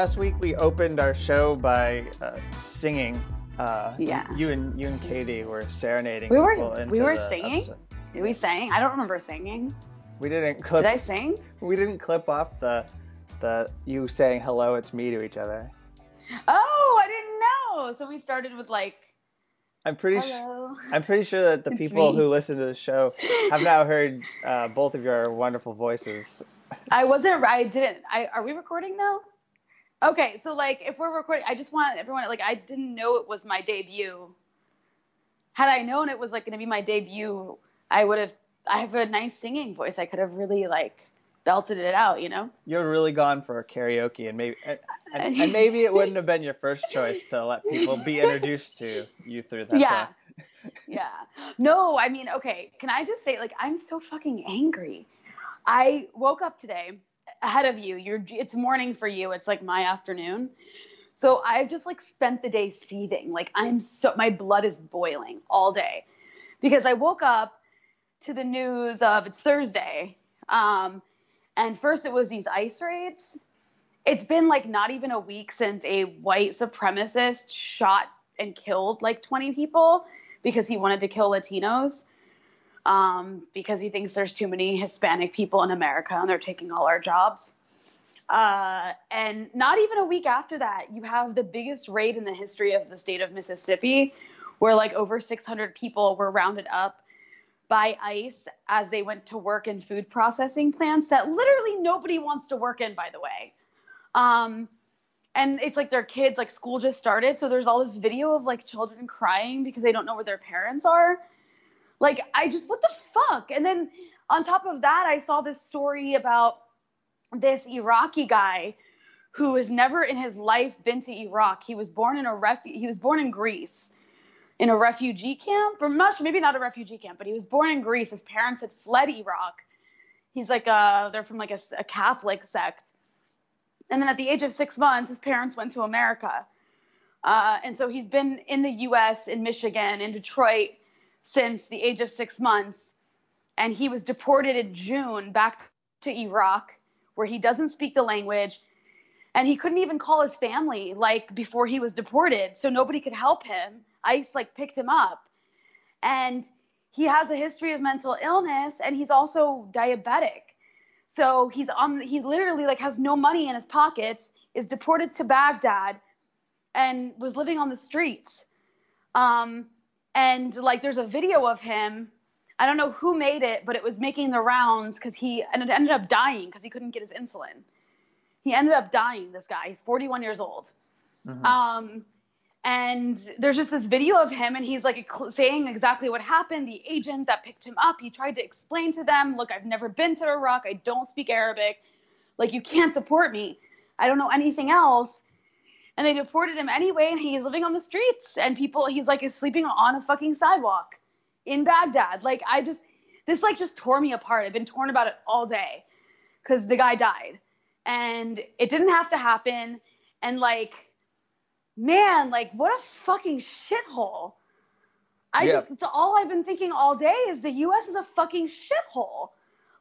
Last week we opened our show by uh, singing. Uh, Yeah. You and you and Katie were serenading We were- we were singing? episode. Did we sing? I don't remember singing. We didn't clip. Did I sing? We didn't clip off the the you saying hello, it's me to each other. Oh, I didn't know. So we started with like, I'm pretty sure. hello. I'm pretty sure that the It's people me. who listen to the show have now heard uh, both of your wonderful voices. I wasn't. I didn't. I are we recording now? Okay, so like if we're recording, I just want everyone like I didn't know it was my debut. Had I known it was like going to be my debut, I would have. I have a nice singing voice. I could have really like belted it out, you know. You're really gone for karaoke, and maybe and, and, maybe it wouldn't have been your first choice to let people be introduced to you through that yeah. song. yeah. No, I mean, okay. Can I just say, like, I'm so fucking angry. I woke up today ahead of you. You're. It's morning for you. It's like my afternoon. So I've just like spent the day seething. Like I'm so my blood is boiling all day because I woke up to the news of it's Thursday. Um, and first it was these ice raids. It's been like not even a week since a white supremacist shot and killed like 20 people because he wanted to kill Latinos. Um, because he thinks there's too many Hispanic people in America and they're taking all our jobs. Uh, and not even a week after that, you have the biggest raid in the history of the state of Mississippi, where like over 600 people were rounded up by ICE as they went to work in food processing plants that literally nobody wants to work in, by the way. Um, and it's like their kids, like school just started. So there's all this video of like children crying because they don't know where their parents are. Like, I just, what the fuck? And then on top of that, I saw this story about this Iraqi guy who has never in his life been to Iraq. He was born in a ref- he was born in Greece in a refugee camp, or much maybe not a refugee camp, but he was born in Greece. His parents had fled Iraq. He's like a they're from like a, a Catholic sect. And then at the age of six months, his parents went to America. Uh, and so he's been in the US, in Michigan, in Detroit since the age of six months. And he was deported in June back to Iraq, where he doesn't speak the language. And he couldn't even call his family like before he was deported. So nobody could help him. ICE like picked him up. And he has a history of mental illness and he's also diabetic. So he's on he literally like has no money in his pockets, is deported to Baghdad and was living on the streets. Um and like there's a video of him I don't know who made it, but it was making the rounds because he and it ended up dying because he couldn't get his insulin. He ended up dying. This guy, he's 41 years old. Mhm. Um, and there's just this video of him, and he's like saying exactly what happened. The agent that picked him up, he tried to explain to them, "Look, I've never been to Iraq. I don't speak Arabic. Like, you can't deport me. I don't know anything else." And they deported him anyway, and he's living on the streets, and people, he's like is sleeping on a fucking sidewalk in Baghdad. Like, I just, this like just tore me apart. I've been torn about it all day because the guy died, and it didn't have to happen. And like, man, like what a fucking shithole. I Yeah. just, it's all I've been thinking all day is the US is a fucking shithole.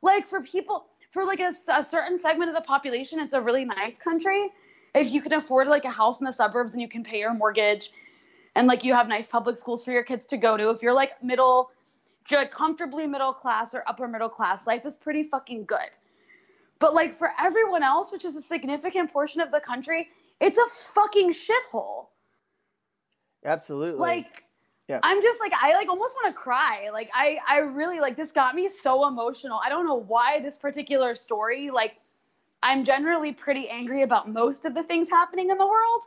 Like for people, for like a certain segment of the population, it's a really nice country. If you can afford like a house in the suburbs and you can pay your mortgage and like you have nice public schools for your kids to go to, if you're like middle, if you're like comfortably middle class or upper middle class, life is pretty fucking good. But like for everyone else, which is a significant portion of the country, it's a fucking shithole. Absolutely. Like Yeah. I'm just like I like almost want to cry. Like I I really like this got me so emotional. I don't know why this particular story like I'm generally pretty angry about most of the things happening in the world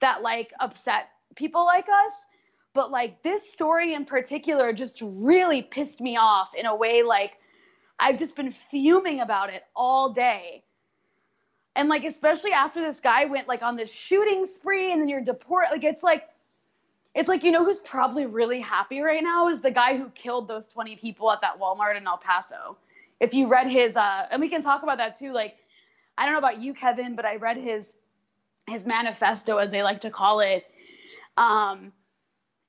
that like upset people like us, but like this story in particular just really pissed me off in a way like I've just been fuming about it all day. And like especially after this guy went like on this shooting spree and then you're deported like it's like it's like you know who's probably really happy right now is the guy who killed those 20 people at that Walmart in El Paso. If you read his uh and we can talk about that too like I don't know about you Kevin but I read his his manifesto as they like to call it um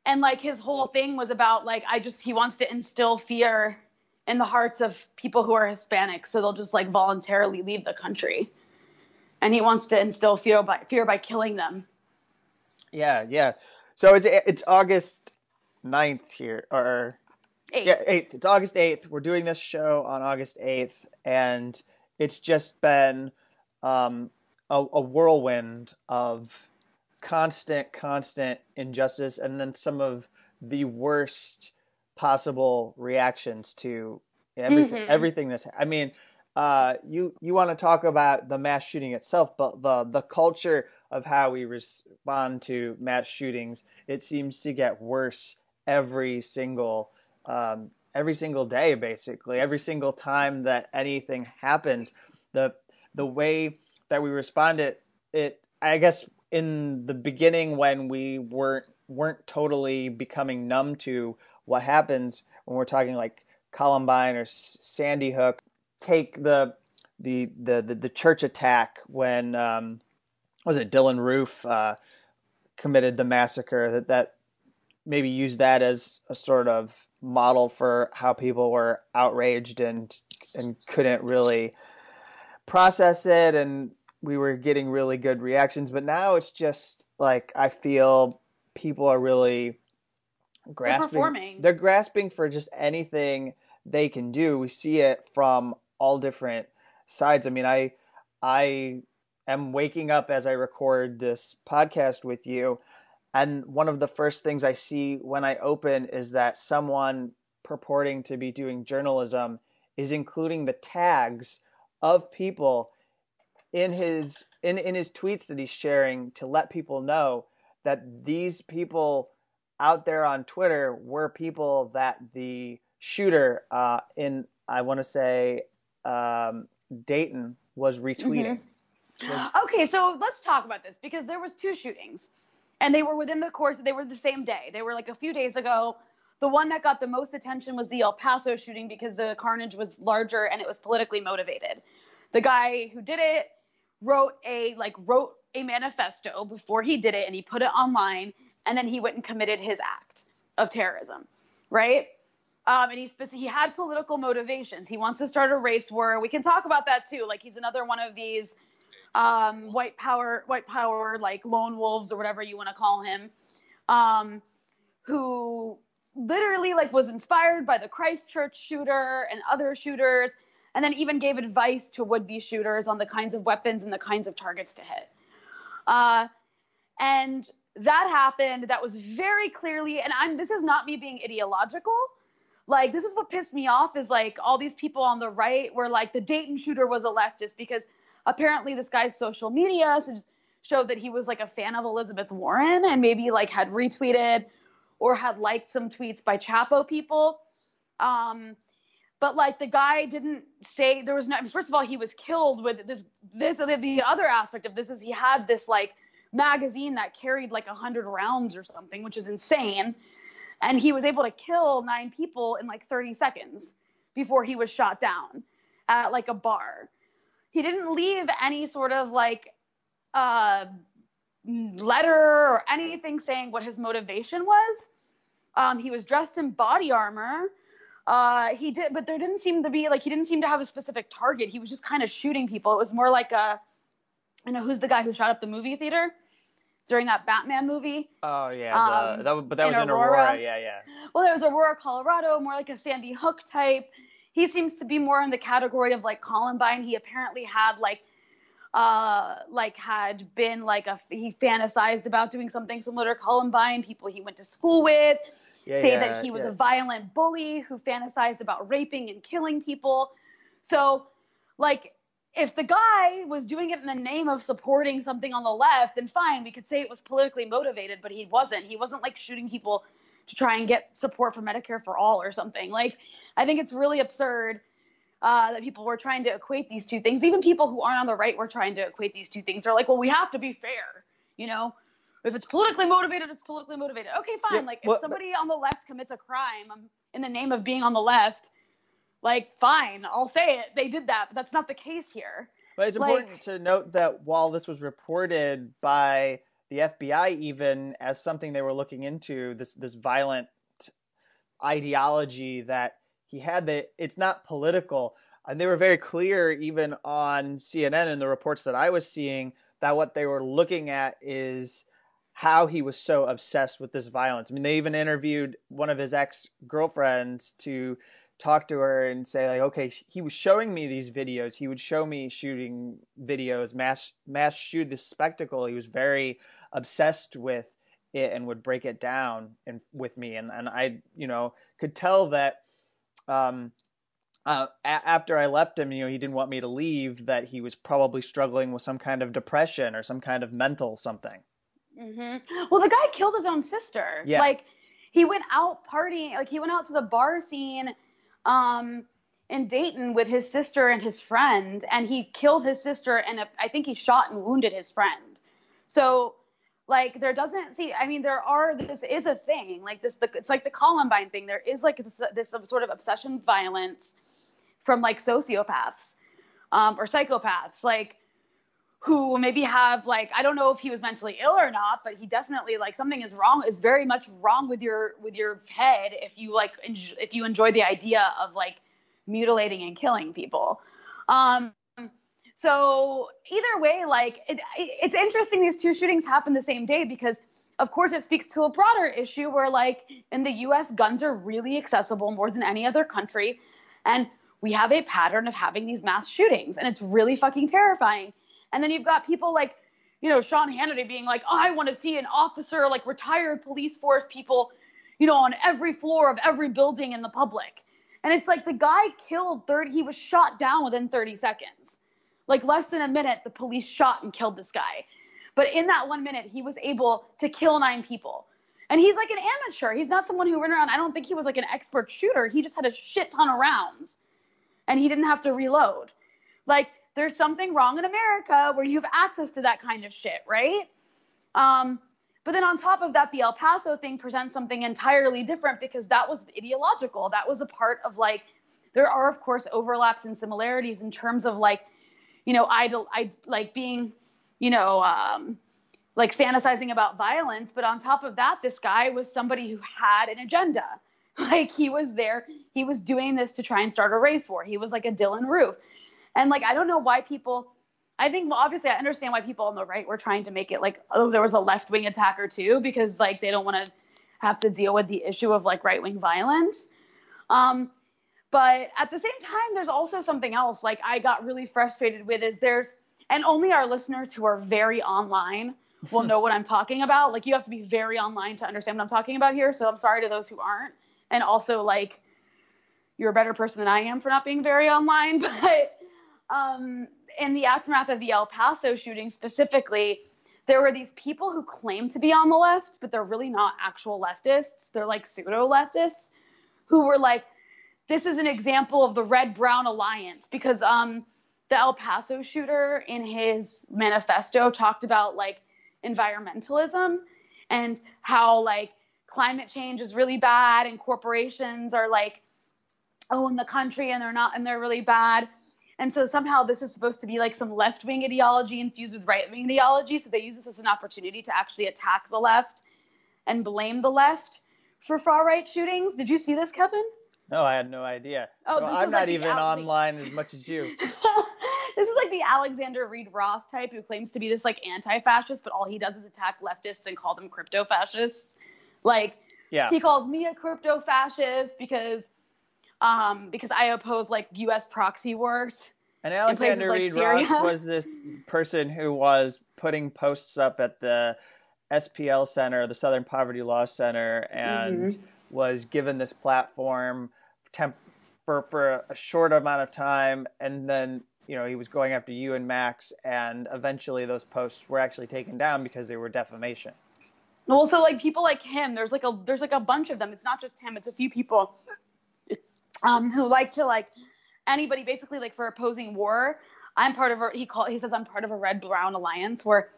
and like his whole thing was about like I just he wants to instill fear in the hearts of people who are Hispanic so they'll just like voluntarily leave the country. and he wants to instill fear by fear by killing them. Yeah, yeah. So it's it's August 9th here, or Eight. yeah, eighth. It's August eighth. We're doing this show on August eighth, and it's just been um, a, a whirlwind of constant, constant injustice, and then some of the worst possible reactions to everything. Mhm. Everything that's. I mean, uh, you you want to talk about the mass shooting itself, but the the culture of how we respond to mass shootings, it seems to get worse every single um, every single day, basically. Every single time that anything happens, the the way that we responded, it I guess in the beginning when we weren't weren't totally becoming numb to what happens when we're talking like Columbine or Sandy Hook. Take the the the the, the church attack when um, was it Dylann Roof uh, committed the massacre that that maybe use that as a sort of model for how people were outraged and and couldn't really process it and we were getting really good reactions. But now it's just like I feel people are really grasping performing. they're grasping for just anything they can do. We see it from all different sides. I mean i i am waking up as i record this podcast with you and one of the first things i see when i open is that someone purporting to be doing journalism is including the tags of people in his in, in his tweets that he's sharing to let people know that these people out there on Twitter were people that the shooter uh, in I want to say um, Dayton was retweeting. Was- Okay, so let's talk about this because there was two shootings, and they were within the course. They were the same day. They were like a few days ago. The one that got the most attention was the El Paso shooting because the carnage was larger and it was politically motivated. The guy who did it wrote a like wrote a manifesto before he did it and he put it online and then he went and committed his act of terrorism, right? Um, and he he had political motivations. He wants to start a race war. We can talk about that too. Like he's another one of these um, white power, white power, like lone wolves or whatever you want to call him, um, who literally like was inspired by the Christchurch shooter and other shooters, and then even gave advice to would-be shooters on the kinds of weapons and the kinds of targets to hit. Uh, and that happened. That was very clearly, and I'm. This is not me being ideological. Like this is what pissed me off is like all these people on the right were like the Dayton shooter was a leftist because apparently this guy's social media showed that he was like a fan of Elizabeth Warren and maybe like had retweeted or had liked some tweets by Chapo people. Um, but like the guy didn't say there was no. First of all, he was killed with this. This the other aspect of this is he had this like magazine that carried like a hundred rounds or something, which is insane. And he was able to kill nine people in like 30 seconds before he was shot down at like a bar. He didn't leave any sort of like uh, letter or anything saying what his motivation was. Um, he was dressed in body armor. Uh, he did, but there didn't seem to be like he didn't seem to have a specific target. He was just kind of shooting people. It was more like a, you know, who's the guy who shot up the movie theater during that Batman movie? Oh yeah, Um, the, that, but that in was in Aurora. Aurora. Yeah, yeah. Well, there was Aurora, Colorado, more like a Sandy Hook type. He seems to be more in the category of like Columbine. He apparently had like, uh, like had been like a he fantasized about doing something similar to Columbine. People he went to school with yeah say yeah, that he was yeah. a violent bully who fantasized about raping and killing people. So, like, if the guy was doing it in the name of supporting something on the left, then fine, we could say it was politically motivated, but he wasn't. He wasn't like shooting people to try and get support for Medicare for all or something. Like, I think it's really absurd uh, that people were trying to equate these two things. Even people who aren't on the right were trying to equate these two things. They're like, well, we have to be fair, you know? If it's politically motivated, it's politically motivated. Okay, fine. Yeah, like, if well, somebody on the left commits a crime um, in the name of being on the left, like, fine, I'll say it. They did that, but that's not the case here. But it's Like- important to note that while this was reported by the FBI, even as something they were looking into, this this violent ideology that he had, that it's not political. and they were very clear even on CNN and the reports that I was seeing that what they were looking at is how he was so obsessed with this violence. I mean, they even interviewed one of his ex girlfriends to talk to her and say like, okay, he was showing me these videos. He would show me shooting videos, mass mass shoot this spectacle. He was very obsessed with it and would break it down and with me, and and I you know could tell that. Um, uh, a- after I left him, you know, he didn't want me to leave. That he was probably struggling with some kind of depression or some kind of mental something. Mm-hmm. Well, the guy killed his own sister. Yeah. Like he went out partying. Like he went out to the bar scene, um, in Dayton with his sister and his friend, and he killed his sister, and I think he shot and wounded his friend. So, like, there doesn't see. I mean, there are. This is a thing. Like this. The, it's like the Columbine thing. There is like this this sort of obsession violence from like sociopaths um, or psychopaths. Like who maybe have like I don't know if he was mentally ill or not, but he definitely like something is wrong is very much wrong with your with your head if you like enj- if you enjoy the idea of like mutilating and killing people. Um, so either way, like it, it's interesting these two shootings happened the same day because of course it speaks to a broader issue where like in the US guns are really accessible more than any other country and we have a pattern of having these mass shootings and it's really fucking terrifying and then you've got people like, you know, Sean Hannity being like, oh, I want to see an officer, like retired police force people, you know, on every floor of every building in the public. And it's like the guy killed 30, he was shot down within 30 seconds. Like less than a minute, the police shot and killed this guy. But in that one minute, he was able to kill nine people. And he's like an amateur. He's not someone who ran around. I don't think he was like an expert shooter. He just had a shit ton of rounds and he didn't have to reload. Like, there's something wrong in America where you have access to that kind of shit, right? Um, but then on top of that, the El Paso thing presents something entirely different because that was ideological. That was a part of like, there are of course overlaps and similarities in terms of like, you know, idol, I like being, you know, um, like fantasizing about violence. But on top of that, this guy was somebody who had an agenda. Like he was there, he was doing this to try and start a race war. He was like a Dylann Roof. And like, I don't know why people, I think, well, obviously, I understand why people on the right were trying to make it like, oh, there was a left wing attacker too, because like they don't want to have to deal with the issue of like right wing violence. Um, but at the same time, there's also something else like I got really frustrated with is there's, and only our listeners who are very online will know what I'm talking about. Like you have to be very online to understand what I'm talking about here. So I'm sorry to those who aren't. And also like, you're a better person than I am for not being very online, but um, in the aftermath of the El Paso shooting specifically, there were these people who claim to be on the left, but they're really not actual leftists. They're like pseudo leftists who were like, this is an example of the red brown alliance because um, the El Paso shooter in his manifesto talked about like environmentalism and how like climate change is really bad and corporations are like own the country and they're not and they're really bad and so somehow this is supposed to be like some left wing ideology infused with right wing ideology. So they use this as an opportunity to actually attack the left and blame the left for far right shootings. Did you see this, Kevin? No, I had no idea. Oh, so I'm not like even out- online as much as you. this is like the Alexander Reid Ross type who claims to be this like anti-fascist, but all he does is attack leftists and call them crypto fascists. Like Yeah. he calls me a crypto fascist because um because I oppose like US proxy wars. And Alexander like Reid Syria. Ross was this person who was putting posts up at the SPL Center, the Southern Poverty Law Center, and Mm-hmm. was given this platform temp- for for a short amount of time, and then you know he was going after you and Max, and eventually those posts were actually taken down because they were defamation. Well, so like people like him, there's like a there's like a bunch of them. It's not just him. It's a few people um, who like to like anybody basically like for opposing war. I'm part of a he call he says I'm part of a red brown alliance where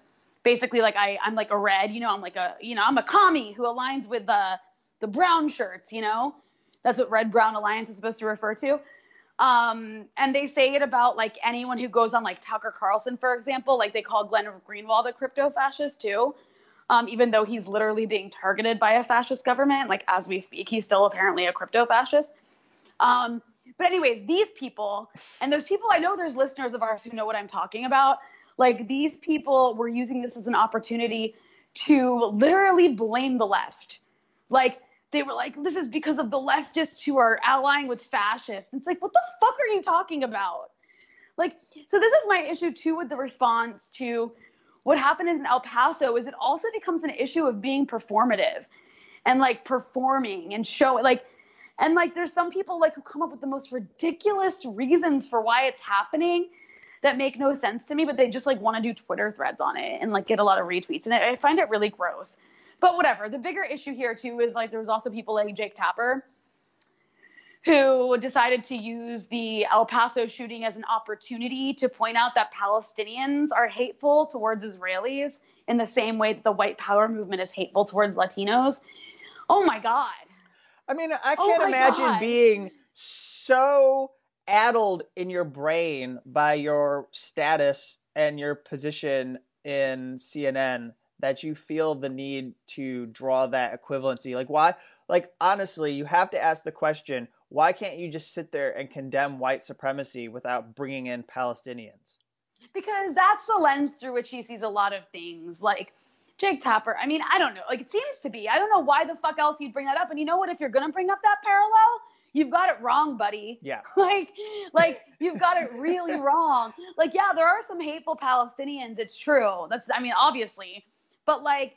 basically like I I'm like a red, you know, I'm like a you know I'm a commie who aligns with the the brown shirts, you know. That's what red brown alliance is supposed to refer to. Um, and they say it about like anyone who goes on like Tucker Carlson, for example, like they call Glenn Greenwald a crypto fascist too. Um, even though he's literally being targeted by a fascist government, like as we speak, he's still apparently a crypto fascist. Um, but anyways, these people, and those people, I know there's listeners of ours who know what I'm talking about. Like these people were using this as an opportunity to literally blame the left. Like they were like, this is because of the leftists who are allying with fascists. It's like, what the fuck are you talking about? Like, so this is my issue too with the response to what happened in El Paso is it also becomes an issue of being performative and like performing and show like and like there's some people like who come up with the most ridiculous reasons for why it's happening that make no sense to me, but they just like want to do Twitter threads on it and like get a lot of retweets. And I find it really gross. But whatever. The bigger issue here too is like there was also people like Jake Tapper who decided to use the El Paso shooting as an opportunity to point out that Palestinians are hateful towards Israelis in the same way that the white power movement is hateful towards Latinos. Oh my God. I mean, I oh can't oh imagine God. being so addled in your brain by your status and your position in CNN that you feel the need to draw that equivalency. Like, why? Like, honestly, you have to ask the question why can't you just sit there and condemn white supremacy without bringing in Palestinians? Because that's the lens through which he sees a lot of things. Like, Jake Tapper, I mean, I don't know. Like, it seems to be. I don't know why the fuck else you'd bring that up. And you know what? If you're going to bring up that parallel, you've got it wrong, buddy. Yeah. like, like you've got it really wrong. Like, yeah, there are some hateful Palestinians. It's true. That's, I mean, obviously, but like,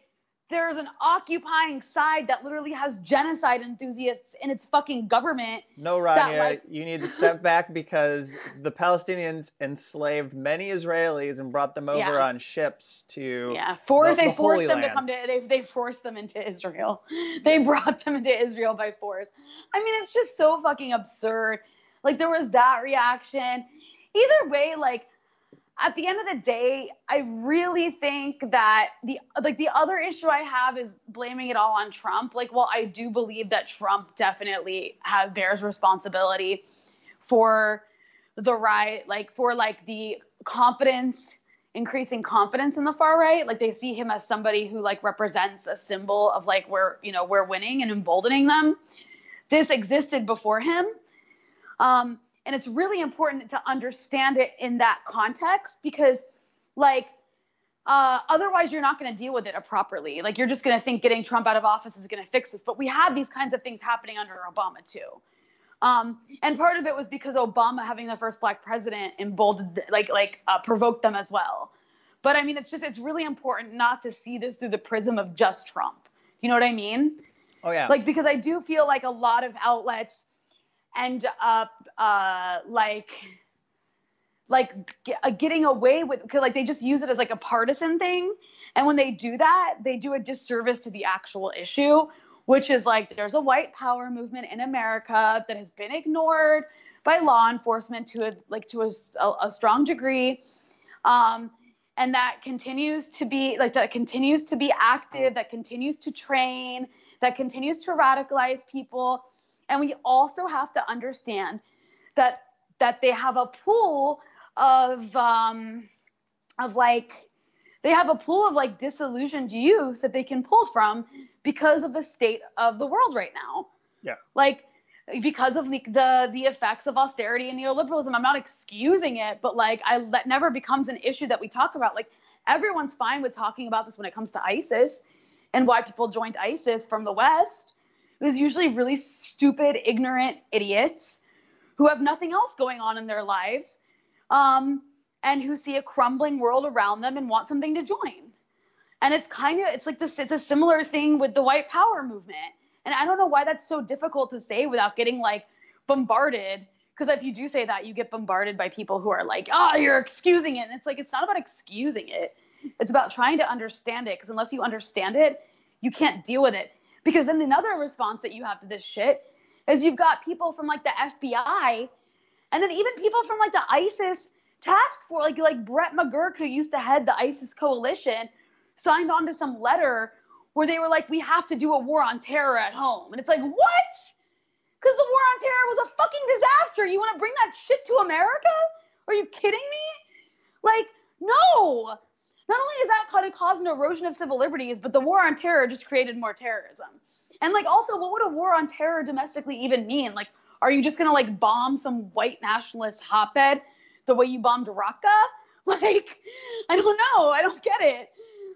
there's an occupying side that literally has genocide enthusiasts in its fucking government. No, Rania, like... you need to step back because the Palestinians enslaved many Israelis and brought them over yeah. on ships to yeah, force. The, they the forced them Land. to come to. They they forced them into Israel. They brought them into Israel by force. I mean, it's just so fucking absurd. Like there was that reaction. Either way, like at the end of the day, I really think that the like the other issue I have is blaming it all on Trump. Like, well, I do believe that Trump definitely has bears responsibility for the right, like for like the confidence, increasing confidence in the far right. Like they see him as somebody who like represents a symbol of like we're you know we're winning and emboldening them. This existed before him. Um, and it's really important to understand it in that context because like uh, otherwise you're not going to deal with it properly like you're just going to think getting trump out of office is going to fix this. But we had these kinds of things happening under obama too. Um, and part of it was because obama having the first black president emboldened like like uh, provoked them as well. But i mean it's just it's really important not to see this through the prism of just trump. You know what i mean? Oh yeah. Like because i do feel like a lot of outlets end up uh, like like uh, getting away with because like they just use it as like a partisan thing. And when they do that they do a disservice to the actual issue which is like there's a white power movement in america that has been ignored by law enforcement to a like to a, a strong degree. Um, and that continues to be like that continues to be active that continues to train that continues to radicalize people and we also have to understand that that they have a pool of um, of like they have a pool of like disillusioned youth that they can pull from because of the state of the world right now. Yeah. Like because of the the effects of austerity and neoliberalism. I'm not excusing it, but like I that never becomes an issue that we talk about. Like everyone's fine with talking about this when it comes to ISIS and why people joined ISIS from the West. Was usually really stupid, ignorant idiots who have nothing else going on in their lives um, and who see a crumbling world around them and want something to join. And it's kind of, it's like this, it's a similar thing with the white power movement. And I don't know why that's so difficult to say without getting like bombarded. Because if you do say that, you get bombarded by people who are like, oh, you're excusing it. And it's like, it's not about excusing it. It's about trying to understand it. Because unless you understand it, you can't deal with it. Because then another response that you have to this shit is you've got people from like the FBI and then even people from like the ISIS task force, like like Brett McGurk, who used to head the ISIS coalition, signed on to some letter where they were like, we have to do a war on terror at home. And it's like, what? Because the war on terror was a fucking disaster. You want to bring that shit to America? Are you kidding me? Like, no not only is that going to cause an erosion of civil liberties, but the war on terror just created more terrorism. And like also, what would a war on terror domestically even mean? Like, Are you just gonna like bomb some white nationalist hotbed the way you bombed Raqqa? Like, I don't know. I don't get it.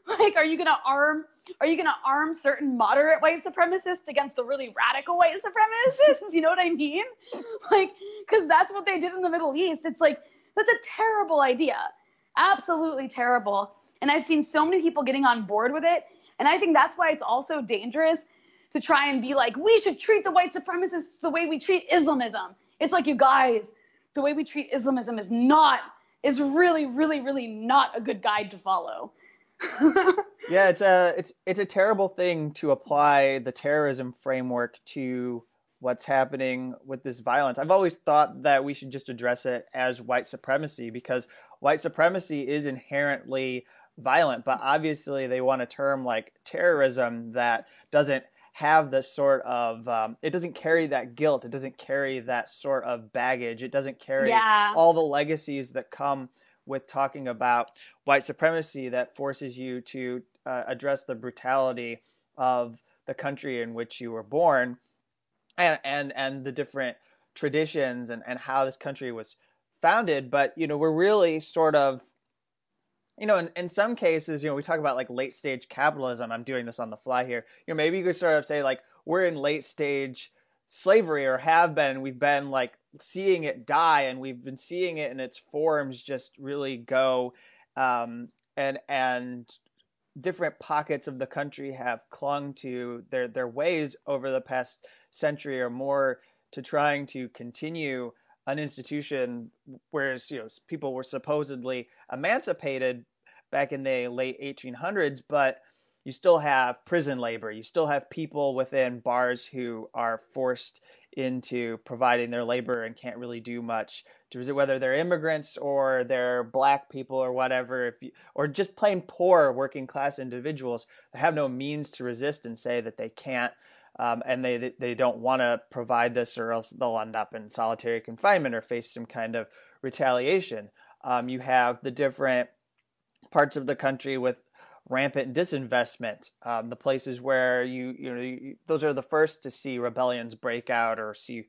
Like, are you gonna arm? Are you gonna arm certain moderate white supremacists against the really radical white supremacists? you know what I mean? Like, because that's what they did in the Middle East. It's like that's a terrible idea, absolutely terrible. And I've seen so many people getting on board with it, and I think that's why it's also dangerous to try and be like, we should treat the white supremacists the way we treat Islamism. It's like, you guys, the way we treat Islamism is not, is really, really, really not a good guide to follow. yeah, it's a it's it's a terrible thing to apply the terrorism framework to what's happening with this violence. I've always thought that we should just address it as white supremacy because white supremacy is inherently violent, but obviously they want a term like terrorism that doesn't have the sort of um, it doesn't carry that guilt. It doesn't carry that sort of baggage. It doesn't carry Yeah. all the legacies that come with talking about white supremacy that forces you to uh, address the brutality of the country in which you were born and and and the different traditions and, and how this country was founded. But you know we're really sort of you know, in, in some cases, you know, we talk about like late stage capitalism. I'm doing this on the fly here. You know, maybe you could sort of say like we're in late stage slavery or have been, we've been like seeing it die, and we've been seeing it in its forms just really go, um, and and different pockets of the country have clung to their their ways over the past century or more to trying to continue an institution whereas you know people were supposedly emancipated back in the late 1800s but you still have prison labor. You still have people within bars who are forced into providing their labor and can't really do much to whether they're immigrants or they're black people or whatever. If you, or just plain poor working class individuals that have no means to resist and say that they can't um, and they they don't want to provide this, or else they'll end up in solitary confinement or face some kind of retaliation. Um, you have the different parts of the country with rampant disinvestment. Um, the places where you you know you, those are the first to see rebellions break out or see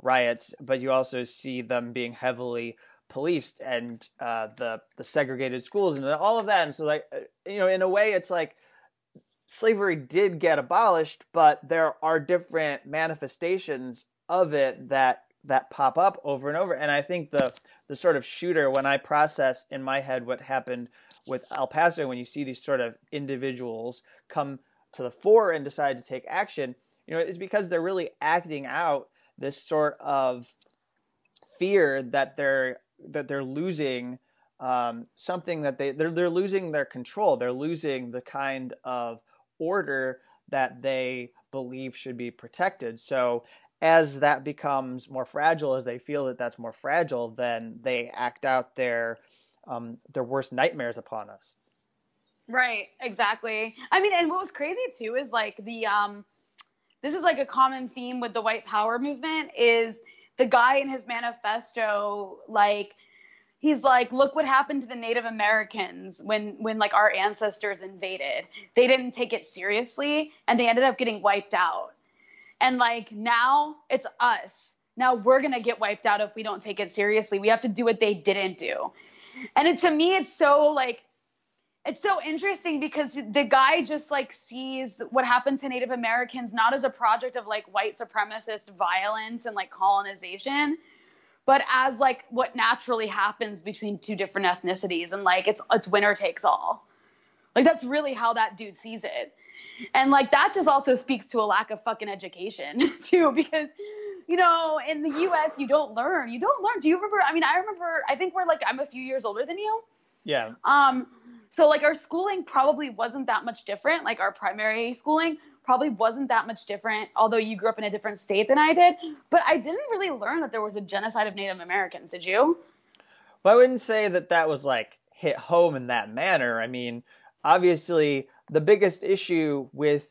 riots, but you also see them being heavily policed and uh, the the segregated schools and all of that. And so like uh, you know in a way it's like slavery did get abolished, but there are different manifestations of it that that pop up over and over. And I think the the sort of shooter when I process in my head what happened with El Paso when you see these sort of individuals come to the fore and decide to take action, you know, it's because they're really acting out this sort of fear that they're that they're losing um, something that they they're they're losing their control. They're losing the kind of order that they believe should be protected. So as that becomes more fragile, as they feel that that's more fragile, then they act out their um, their worst nightmares upon us. Right, exactly. I mean, and what was crazy too is like the um, this is like a common theme with the white power movement is the guy in his manifesto like he's like look what happened to the native americans when when like our ancestors invaded. They didn't take it seriously and they ended up getting wiped out. And like now it's us. Now we're going to get wiped out if we don't take it seriously. We have to do what they didn't do. And it, to me it's so like it's so interesting because the guy just like sees what happened to native americans not as a project of like white supremacist violence and like colonization but as like what naturally happens between two different ethnicities and like it's it's winner takes all. Like that's really how that dude sees it. And like that just also speaks to a lack of fucking education too because you know in the us you don't learn. You don't learn. Do you remember i mean i remember i think we're like i'm a few years older than you. Yeah. um so like our schooling probably wasn't that much different. Like our primary schooling probably wasn't that much different although you grew up in a different state than i did but i didn't really learn that there was a genocide of native americans did you Well, I wouldn't say that that was like hit home in that manner. I mean, obviously, the biggest issue with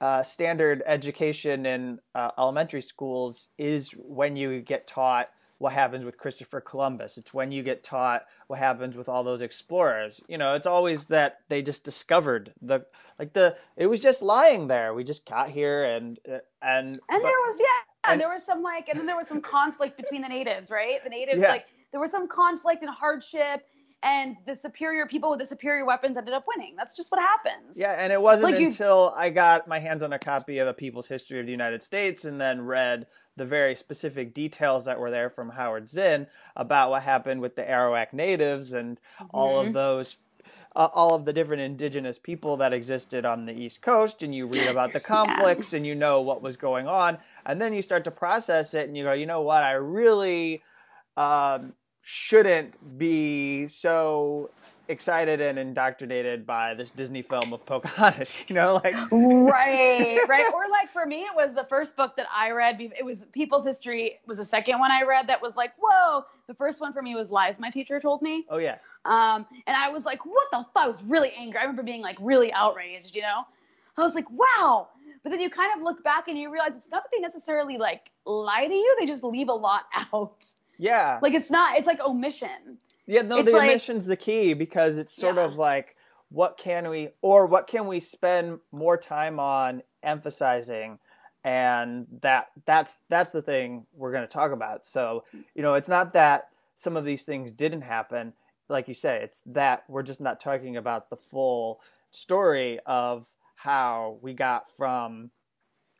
uh, standard education in uh, elementary schools is when you get taught what happens with Christopher Columbus. It's when you get taught what happens with all those explorers. You know, it's always that they just discovered the like the it was just lying there. We just got here and uh, and and but- there was yeah And- there was some like, and then there was some conflict between the natives, right? The natives, Yeah. like, there was some conflict and hardship, and the superior people with the superior weapons ended up winning. That's just what happens. Yeah, and it wasn't Like until I got my hands on a copy of A People's History of the United States and then read the very specific details that were there from Howard Zinn about what happened with the Arawak natives and all of Mhm. those. Uh, all of the different indigenous people that existed on the East Coast, and you read about the conflicts and you know what was going on, and then you start to process it and you go, you know what, I really um, shouldn't be so excited and indoctrinated by this Disney film of Pocahontas, you know, like right right. Or like for me it was the first book that i read it was people's history was the second one i read that was like whoa. The first one for me was lies my teacher told me. Oh yeah, um and i was like what the fuck i was really angry. I remember being like really outraged you know? I was like wow. But then you kind of look back and you realize it's not that they necessarily like lie to you. They just leave a lot out. Yeah, like it's not it's like omission yeah. No, it's the like- omission's the key because it's sort Yeah. of like what can we or what can we spend more time on emphasizing and that that's that's the thing we're going to talk about so you know it's not that some of these things didn't happen like you say it's that we're just not talking about the full story of how we got from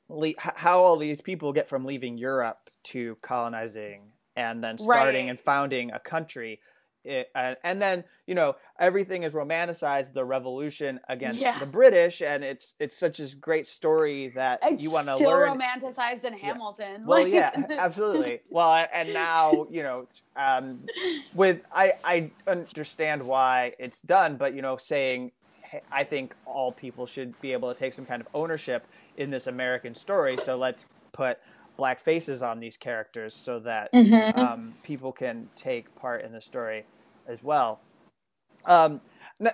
le- how all these people get from leaving Europe to colonizing and then starting Right. and founding a country it, and, and then you know everything is romanticized the revolution against Yeah. the british and it's it's such a great story that it's you want to learn romanticized in hamilton well yeah absolutely well and now you know um, with i i understand why it's done but you know saying hey, i think all people should be able to take some kind of ownership in this american story so let's put black faces on these characters so that Mhm. um, people can take part in the story as well. Um,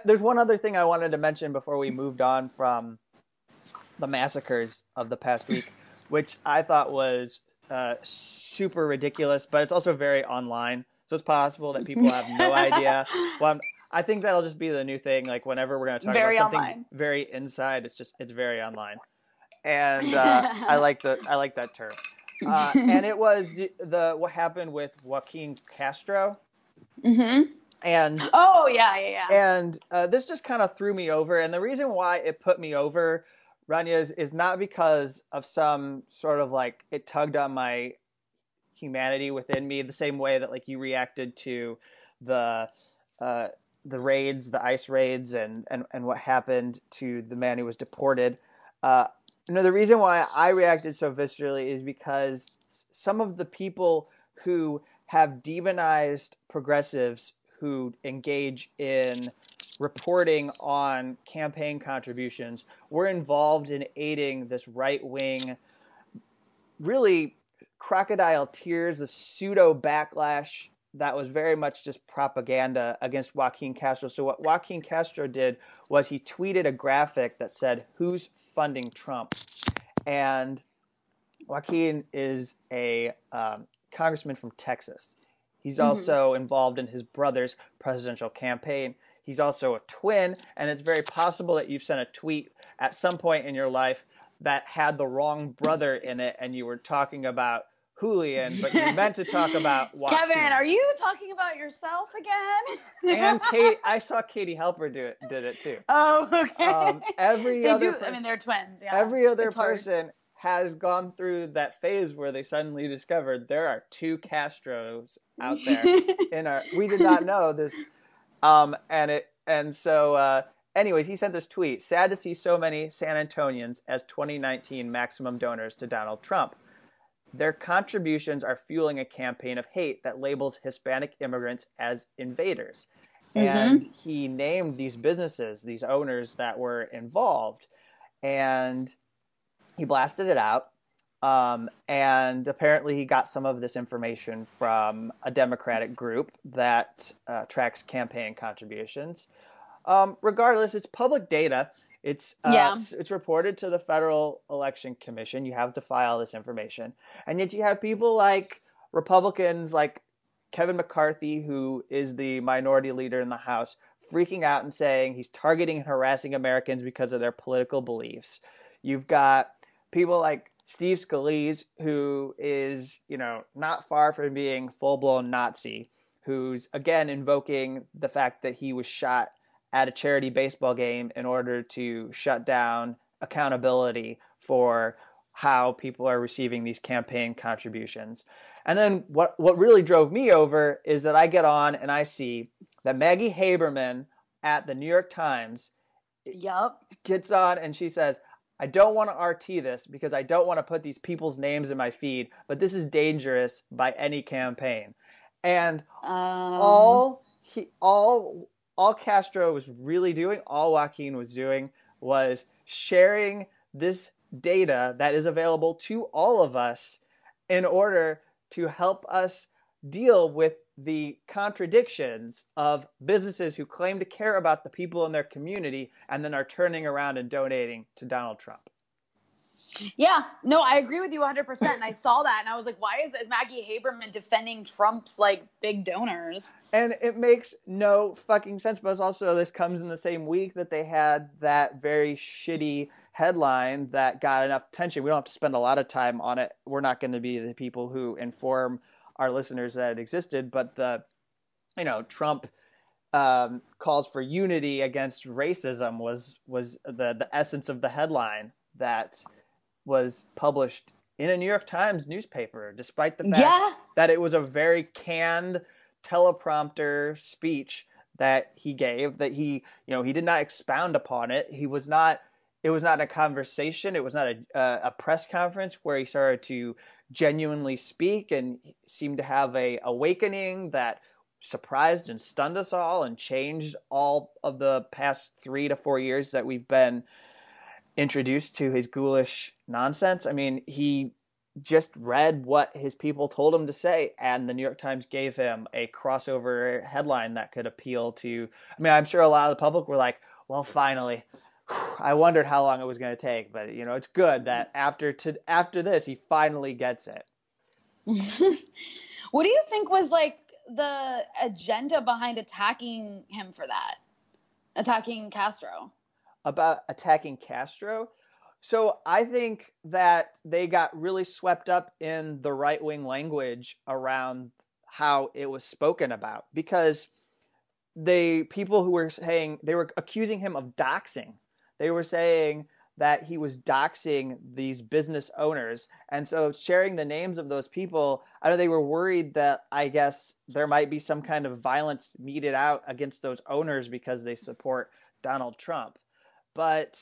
there's one other thing I wanted to mention before we moved on from the massacres of the past week, which I thought was uh, super ridiculous, but it's also very online. So it's possible that people have no idea. Well, I'm- I think that'll just be the new thing. Like whenever we're going to talk Very about something online. very inside, it's just it's very online, and uh, I like the I like that term. Uh, and it was the, what happened with Joaquin Castro, hmm and Oh yeah, yeah, yeah. and uh, this just kind of threw me over. And the reason why it put me over, Rania, is, is not because of some sort of like it tugged on my humanity within me the same way that like you reacted to the uh, the raids, the ice raids, and, and and what happened to the man who was deported. Uh, you know, the reason why I reacted so viscerally is because some of the people who have demonized progressives who engage in reporting on campaign contributions were involved in aiding this right wing, really crocodile tears, a pseudo backlash that was very much just propaganda against Joaquin Castro. So, what Joaquin Castro did was he tweeted a graphic that said, Who's funding Trump? And Joaquin is a um, congressman from Texas. He's also involved in his brother's presidential campaign. He's also a twin, and it's very possible that you've sent a tweet at some point in your life that had the wrong brother in it, and you were talking about Julian, but you meant to talk about Joaquin. Kevin, are you talking about yourself again? and Kate, I saw Katie Halper do it, did it too. oh, okay. Um, every they other do. per- I mean, they're twins. Yeah. every other It's hard. person has gone through that phase where they suddenly discovered there are two Castros out there in our we did not know this um and it and so uh anyways he sent this tweet sad to see so many san antonians as 2019 maximum donors to donald trump their contributions are fueling a campaign of hate that labels hispanic immigrants as invaders. And he named these businesses these owners that were involved and he blasted it out. Um, and apparently he got some of this information from a democratic group that uh, tracks campaign contributions. Um, regardless it's public data it's uh, Yeah. it's, it's reported to the federal election commission. You have to file this information. And yet you have people like republicans like kevin mccarthy who is the minority leader in the house freaking out and saying he's targeting and harassing americans because of their political beliefs. You've got people like Steve Scalise, who is, you know, not far from being full blown Nazi, who's again invoking the fact that he was shot at a charity baseball game in order to shut down accountability for how people are receiving these campaign contributions. And then what what really drove me over is that I get on and I see that Maggie Haberman at the New York Times yep. gets on and she says, I don't want to RT this because I don't want to put these people's names in my feed, but this is dangerous by any campaign. And Um, all he all all Castro was really doing, all Joaquin was doing was sharing this data that is available to all of us in order to help us deal with the contradictions of businesses who claim to care about the people in their community and then are turning around and donating to Donald Trump. Yeah, no, I agree with you 100%. And I saw that and I was like, why is, Maggie Haberman defending Trump's like big donors? And it makes no fucking sense. But also, this comes in the same week that they had that very shitty headline that got enough attention. We don't have to spend a lot of time on it. We're not going to be the people who inform our listeners that it existed. But the, you know, Trump um, calls for unity against racism was was the the essence of the headline that was published in a New York Times newspaper, despite the fact Yeah. that it was a very canned teleprompter speech that he gave that he you know he did not expound upon it he was not it was not a conversation it was not a, a, a press conference where he started to genuinely speak and seemed to have a awakening that surprised and stunned us all and changed all of the past three to four years that we've been introduced to his ghoulish nonsense. I mean, he just read what his people told him to say, and the New York Times gave him a crossover headline that could appeal to. I mean, I'm sure a lot of the public were like, "Well, finally." I wondered how long it was going to take, but you know, it's good that after to after this, he finally gets it. what do you think was like the agenda behind attacking him for that? Attacking Castro? About attacking Castro. So I think that they got really swept up in the right wing language around how it was spoken about because the people who were saying they were accusing him of doxing. They were saying that he was doxing these business owners. And so sharing the names of those people, I know they were worried that I guess there might be some kind of violence meted out against those owners because they support Donald Trump. But,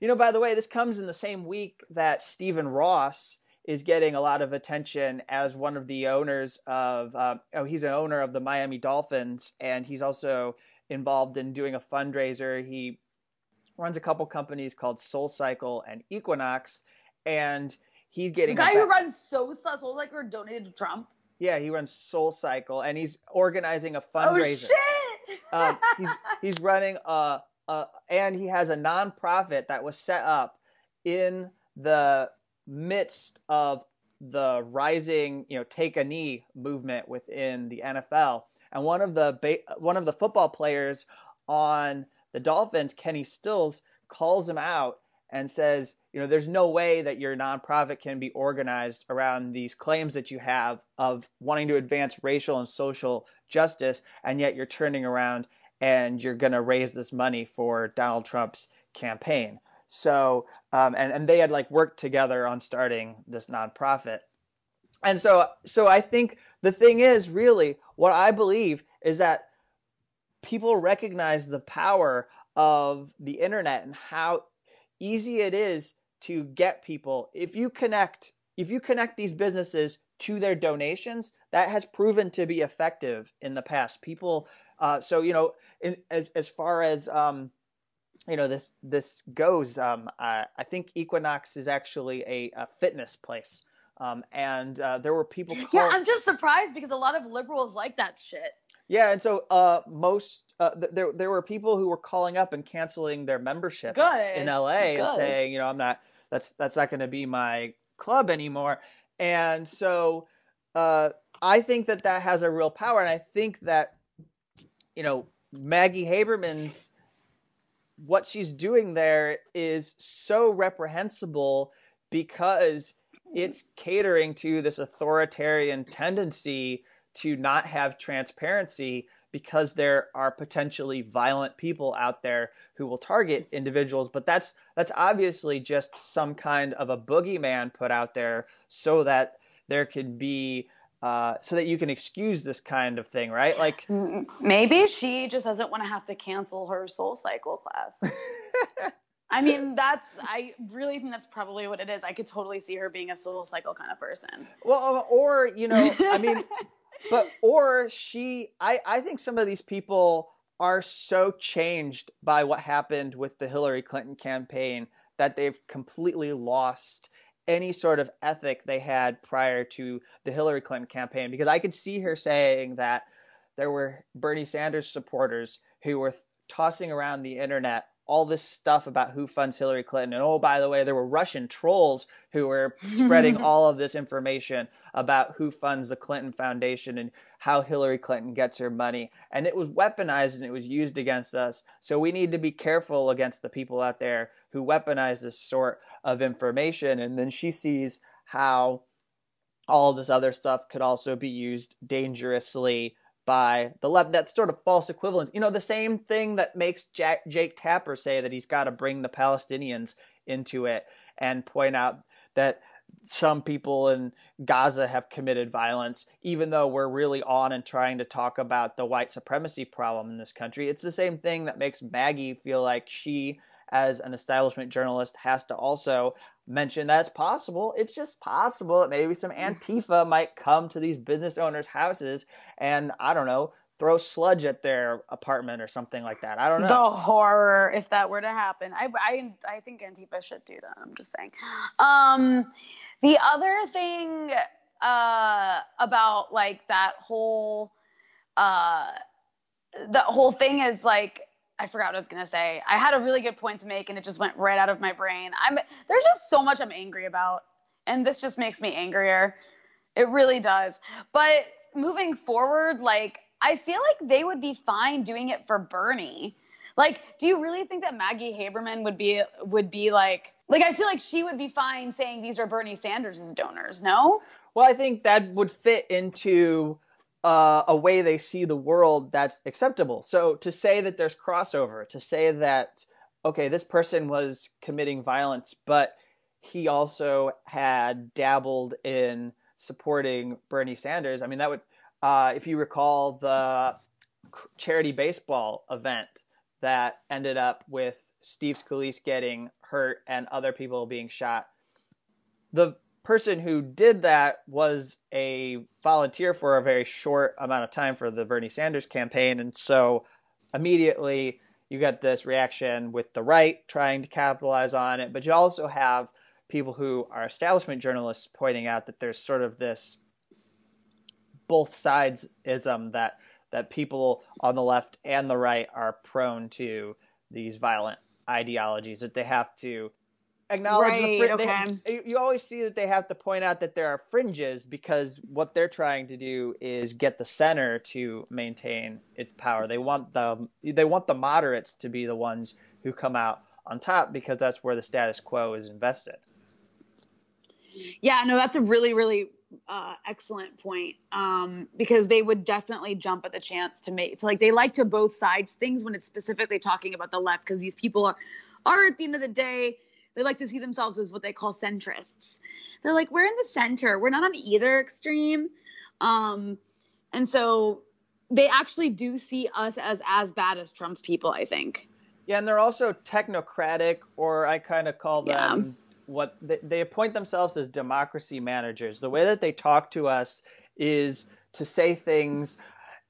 you know, by the way, this comes in the same week that Stephen Ross is getting a lot of attention as one of the owners of, um, oh, he's an owner of the Miami Dolphins, and he's also involved in doing a fundraiser. He runs a couple companies called Soul Cycle and Equinox, and he's getting The guy a who runs so so like we're donated to Trump. yeah, he runs Soul Cycle, and he's organizing a fundraiser. Oh shit! Um, he's he's running a, a and he has a nonprofit that was set up in the midst of the rising, you know, take a knee movement within the NFL. And one of the ba- one of the football players on the Dolphins, Kenny Stills, calls him out and says, you know, there's no way that your nonprofit can be organized around these claims that you have of wanting to advance racial and social justice, and yet you're turning around and you're going to raise this money for Donald Trump's campaign. So, um, and and they had like worked together on starting this nonprofit, and so so I think the thing is really what I believe is that people recognize the power of the internet and how easy it is to get people. If you connect if you connect these businesses to their donations that has proven to be effective in the past. People uh, so you know in, as as far as um, you know this this goes um, I, I think equinox is actually a, a fitness place. Um, and uh, there were people call, Yeah, I'm just surprised because a lot of liberals like that shit. yeah and so uh, most uh, th- there there were people who were calling up and canceling their memberships Good, in LA and saying you know I'm not that's that's not going to be my club anymore. And so uh, I think that that has a real power and I think that you know Maggie Haberman's what she's doing there is so reprehensible because it's catering to this authoritarian tendency to not have transparency because there are potentially violent people out there who will target individuals. But that's that's obviously just some kind of a boogeyman put out there so that there could be uh, so that you can excuse this kind of thing, right? Like maybe she just doesn't want to have to cancel her soul cycle class. I mean, that's I really think that's probably what it is. I could totally see her being a soul cycle kind of person. Well, or you know, I mean, but or she, I I think some of these people are so changed by what happened with the Hillary Clinton campaign that they've completely lost any sort of ethic they had prior to the Hillary Clinton campaign because I could see her saying that there were Bernie Sanders supporters who were tossing around the internet all this stuff about who funds Hillary Clinton. And oh, by the way, there were Russian trolls who were spreading all of this information about who funds the Clinton Foundation and how Hillary Clinton gets her money. And it was weaponized and it was used against us. So we need to be careful against the people out there who weaponize this sort of information. And then she sees how all this other stuff could also be used dangerously by the left. That sort of false equivalence. You know, the same thing that makes Jack, Jake Tapper say that he's got to bring the Palestinians into it and point out that some people in Gaza have committed violence, even though we're really on and trying to talk about the white supremacy problem in this country. It's the same thing that makes Maggie feel like she, as an establishment journalist, has to also mention that it's possible. It's just possible that maybe some Antifa might come to these business owners' houses and, I don't know, throw sludge at their apartment or something like that. I don't know. The horror if that were to happen. I I I think Antifa should do that. I'm just saying. Um the other thing uh about like that whole uh the whole thing is like I forgot what I was gonna say. I had a really good point to make and it just went right out of my brain. I'm there's just so much I'm angry about. And this just makes me angrier. It really does. But moving forward, like I feel like they would be fine doing it for Bernie. Like, do you really think that Maggie Haberman would be would be like like I feel like she would be fine saying these are Bernie Sanders' donors, no? Well, I think that would fit into uh, a way they see the world that's acceptable. So to say that there's crossover, to say that okay, this person was committing violence, but he also had dabbled in supporting Bernie Sanders. I mean, that would uh, if you recall the charity baseball event that ended up with Steve Scalise getting hurt and other people being shot. The person who did that was a volunteer for a very short amount of time for the Bernie Sanders campaign. And so immediately you get this reaction with the right trying to capitalize on it. But you also have people who are establishment journalists pointing out that there's sort of this both sides ism that that people on the left and the right are prone to these violent ideologies that they have to acknowledge right, the okay. they, you always see that they have to point out that there are fringes because what they're trying to do is get the center to maintain its power they want the they want the moderates to be the ones who come out on top because that's where the status quo is invested yeah no that's a really really uh, excellent point um, because they would definitely jump at the chance to make so like they like to both sides things when it's specifically talking about the left because these people are are at the end of the day they like to see themselves as what they call centrists. They're like we're in the center. We're not on either extreme. Um, and so they actually do see us as as bad as trump's people i think. Yeah and they're also technocratic or i kind of call them yeah what they, they appoint themselves as democracy managers. The way that they talk to us is to say things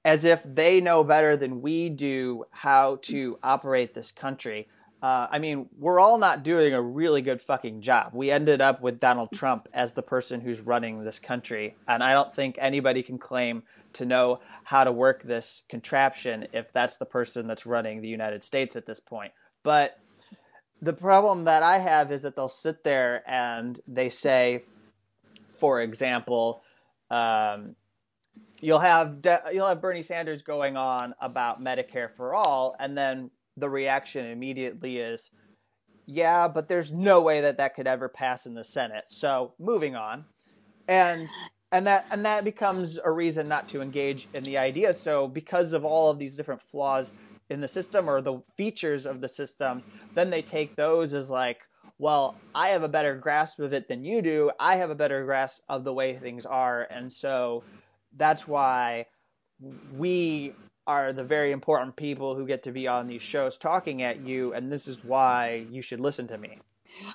as if they know better than we do how to operate this country. Uh, I mean, we're all not doing a really good fucking job. We ended up with Donald Trump as the person who's running this country. And I don't think anybody can claim to know how to work this contraption if that's the person that's running the United States at this point. But the problem that I have is that they'll sit there and they say, for example, um, you'll have you'll have Bernie Sanders going on about Medicare for all, and then the reaction immediately is, yeah, but there's no way that that could ever pass in the Senate. So moving on, and and that and that becomes a reason not to engage in the idea. So because of all of these different flaws in the system or the features of the system, then they take those as like, well, I have a better grasp of it than you do. I have a better grasp of the way things are, and so that's why we are the very important people who get to be on these shows talking at you, and this is why you should listen to me.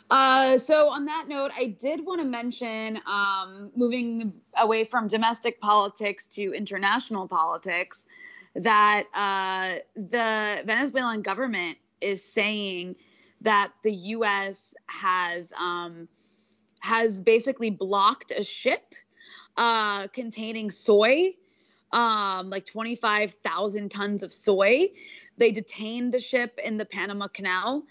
Uh, so on that note, I did want to mention um, moving away from domestic politics to international politics that uh, the Venezuelan government is saying that the U.S. has um, has basically blocked a ship uh, containing soy um, like 25,000 tons of soy. They detained the ship in the Panama Canal.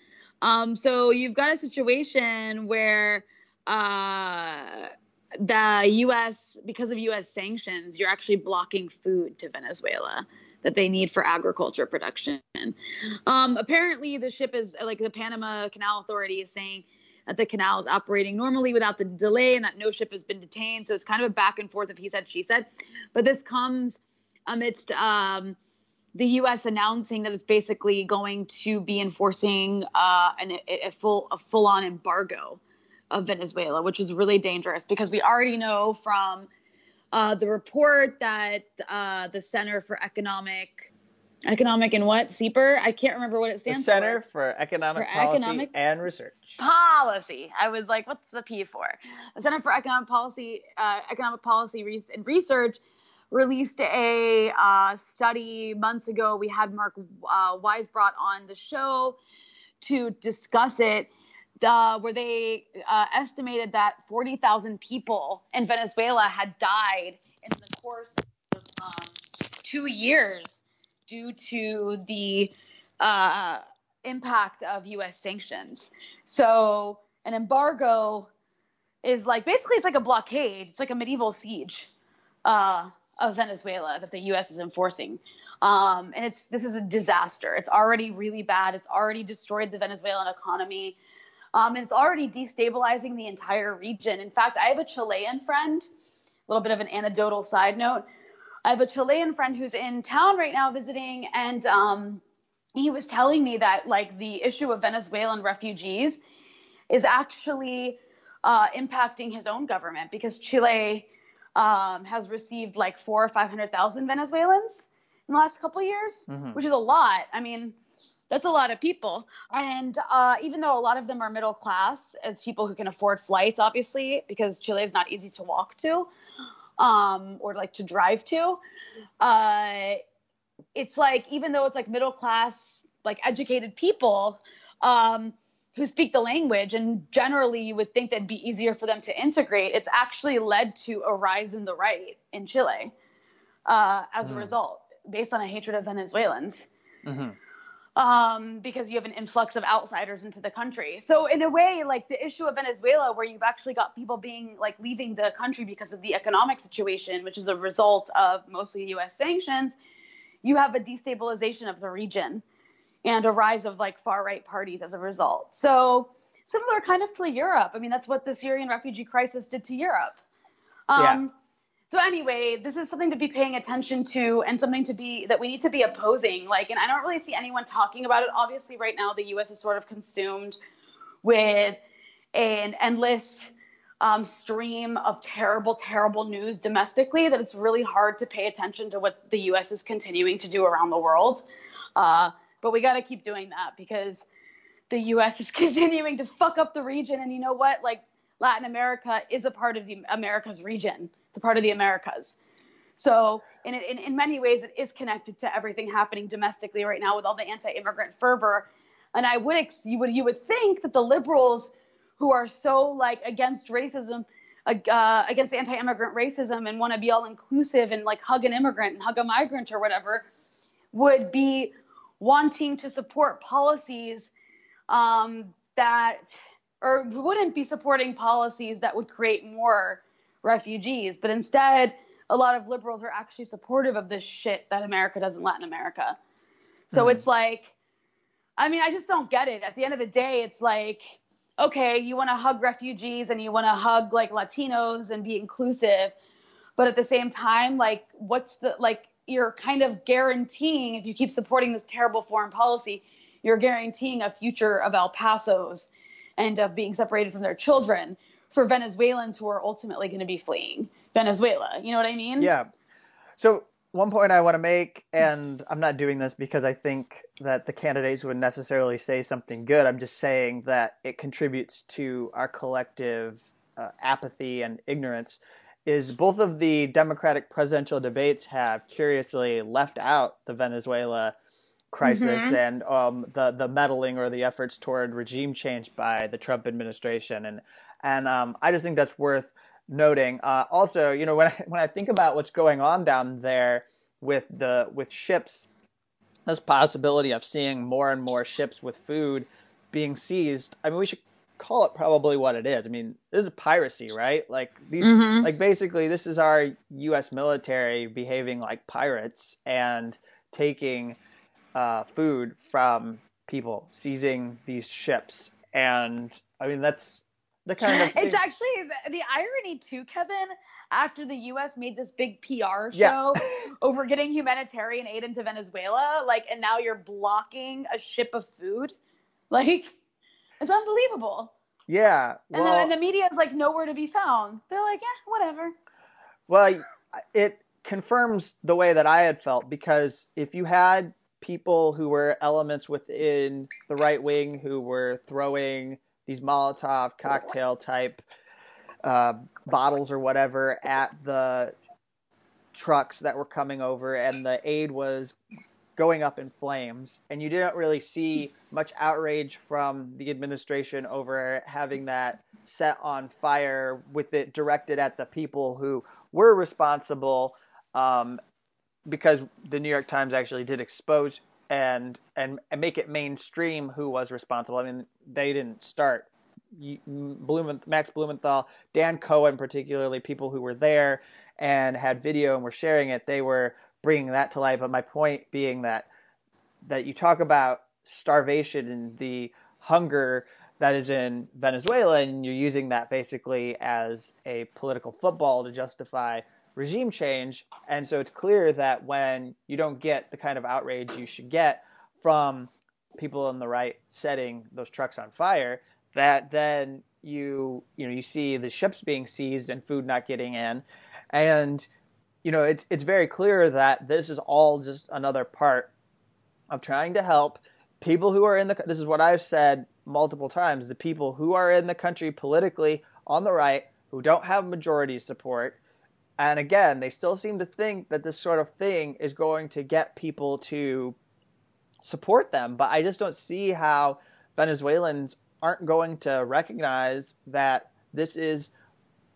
Um, so you've got a situation where uh, the U.S., because of U.S. sanctions, you're actually blocking food to Venezuela that they need for agriculture production. Um, apparently, the ship is like the Panama Canal Authority is saying that the canal is operating normally without the delay and that no ship has been detained. So it's kind of a back and forth of he said, she said. But this comes amidst um, the U.S. announcing that it's basically going to be enforcing uh, an, a full a full on embargo of Venezuela, which is really dangerous because we already know from uh, the report that uh, the Center for Economic Economic and what? CEPR? I can't remember what it stands the Center for. for Economic for Policy Economic and Research. Policy. I was like, what's the P for? The Center for Economic Policy, uh, Economic Policy and Research released a uh, study months ago. We had Mark uh, Weisbrot on the show to discuss it, uh, where they uh, estimated that 40,000 people in Venezuela had died in the course of um, two years due to the uh, impact of U.S. sanctions. So an embargo is like basically it's like a blockade. It's like a medieval siege uh, of Venezuela that the U.S. is enforcing, um, and it's this is a disaster. It's already really bad. It's already destroyed the Venezuelan economy. Um, and it's already destabilizing the entire region. In fact, I have a Chilean friend, a little bit of an anecdotal side note. I have a Chilean friend who's in town right now visiting, and um, he was telling me that like the issue of Venezuelan refugees is actually uh, impacting his own government because Chile um, has received like four or five hundred thousand Venezuelans in the last couple years, mm-hmm. which is a lot. I mean, that's a lot of people. And uh, even though a lot of them are middle class, as people who can afford flights, obviously, because Chile is not easy to walk to um, or like to drive to. Uh, it's like even though it's like middle class, like educated people um, who speak the language, and generally you would think that'd be easier for them to integrate. It's actually led to a rise in the right in Chile uh, as mm. a result, based on a hatred of Venezuelans. Mm-hmm um, because you have an influx of outsiders into the country. So in a way, like the issue of Venezuela, where you've actually got people being like leaving the country because of the economic situation, which is a result of mostly U.S. sanctions, you have a destabilization of the region and a rise of like far right parties as a result. So similar kind of to Europe. I mean, that's what the Syrian refugee crisis did to Europe. Um, yeah so anyway this is something to be paying attention to and something to be that we need to be opposing like and i don't really see anyone talking about it. Obviously right now the us is sort of consumed with an endless um, stream of terrible terrible news domestically that it's really hard to pay attention to what the us is continuing to do around the world. Uh, but we got to keep doing that because the us is continuing to fuck up the region. And you know what? Like latin america is a part of the america's region it's a part of the Americas. So, in, in, in many ways, it is connected to everything happening domestically right now with all the anti-immigrant fervor. And I would you would you would think that the liberals, who are so like against racism, uh, against anti-immigrant racism, and want to be all inclusive and like hug an immigrant and hug a migrant or whatever, would be wanting to support policies um, that, or wouldn't be supporting policies that would create more refugees. But instead, a lot of liberals are actually supportive of this shit that America does in Latin America. So mm-hmm. it's like, I mean, I just don't get it. At the end of the day, it's like, okay, you want to hug refugees and you want to hug like Latinos and be inclusive, but at the same time, like, what's the like? You're kind of guaranteeing if you keep supporting this terrible foreign policy, you're guaranteeing a future of El Pasos and of being separated from their children for Venezuelans who are ultimately going to be fleeing Venezuela. You know what I mean? Yeah. So one point I want to make, and I'm not doing this because I think that the candidates would necessarily say something good. I'm just saying that it contributes to our collective uh, apathy and ignorance. Is both of the Democratic presidential debates have curiously left out the Venezuela crisis mm-hmm. and um, the the meddling or the efforts toward regime change by the Trump administration, and and um, I just think that's worth noting. Uh, also, you know, when I, when I think about what's going on down there with the with ships, this possibility of seeing more and more ships with food being seized. I mean, we should call it probably what it is. I mean, this is piracy, right? Like these, mm-hmm. like basically, this is our U.S. military behaving like pirates and taking uh, food from people, seizing these ships, and I mean that's the kind of. It's actually the, the, irony too, Kevin. After the U.S. made this big PR show yeah. over getting humanitarian aid into Venezuela, like, and now you're blocking a ship of food, like, it's unbelievable. Yeah, well, and, the, and the media is like nowhere to be found. They're like, yeah, whatever. Well, it confirms the way that I had felt because if you had people who were elements within the right wing who were throwing these Molotov cocktail type uh, bottles or whatever at the trucks that were coming over, and the aid was going up in flames. And you didn't really see much outrage from the administration over having that set on fire with it directed at the people who were responsible. Um, because the New York Times actually did expose and and, and make it mainstream who was responsible. I mean, they didn't start. Blumenthal, Max Blumenthal, Dan Cohen, particularly people who were there and had video and were sharing it, they were bringing that to light. But my point being that that you talk about starvation and the hunger that is in Venezuela, and you're using that basically as a political football to justify regime change. And so it's clear that when you don't get the kind of outrage you should get from people in the right setting those trucks on fire, that then you you know you see the ships being seized and food not getting in, and you know it's it's very clear that this is all just another part of trying to help people who are in the this is what I've said multiple times the people who are in the country politically on the right who don't have majority support and again, they still seem to think that this sort of thing is going to get people to support them. But I just don't see how Venezuelans aren't going to recognize that this is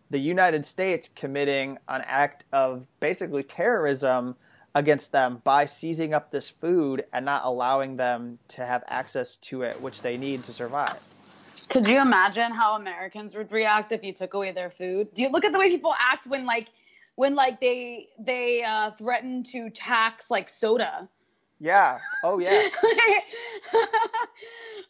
the United States committing an act of basically terrorism against them by seizing up this food and not allowing them to have access to it, which they need to survive. Could you imagine how Americans would react if you took away their food? Do you look at the way people act when like when like they they uh, threaten to tax like soda. Yeah. Oh yeah.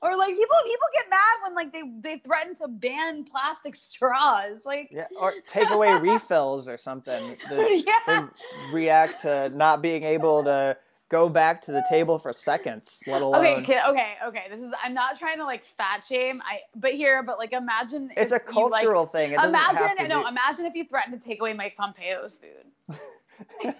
or like people people get mad when like they they threaten to ban plastic straws. Like yeah, or take away refills or something. The, yeah. react to not being able to go back to the table for seconds, let alone. Okay, okay, okay. This is. I'm not trying to like fat shame. I but here, but like imagine. It's a cultural you, like, thing. It imagine no. Be... Imagine if you threatened to take away Mike Pompeo's food.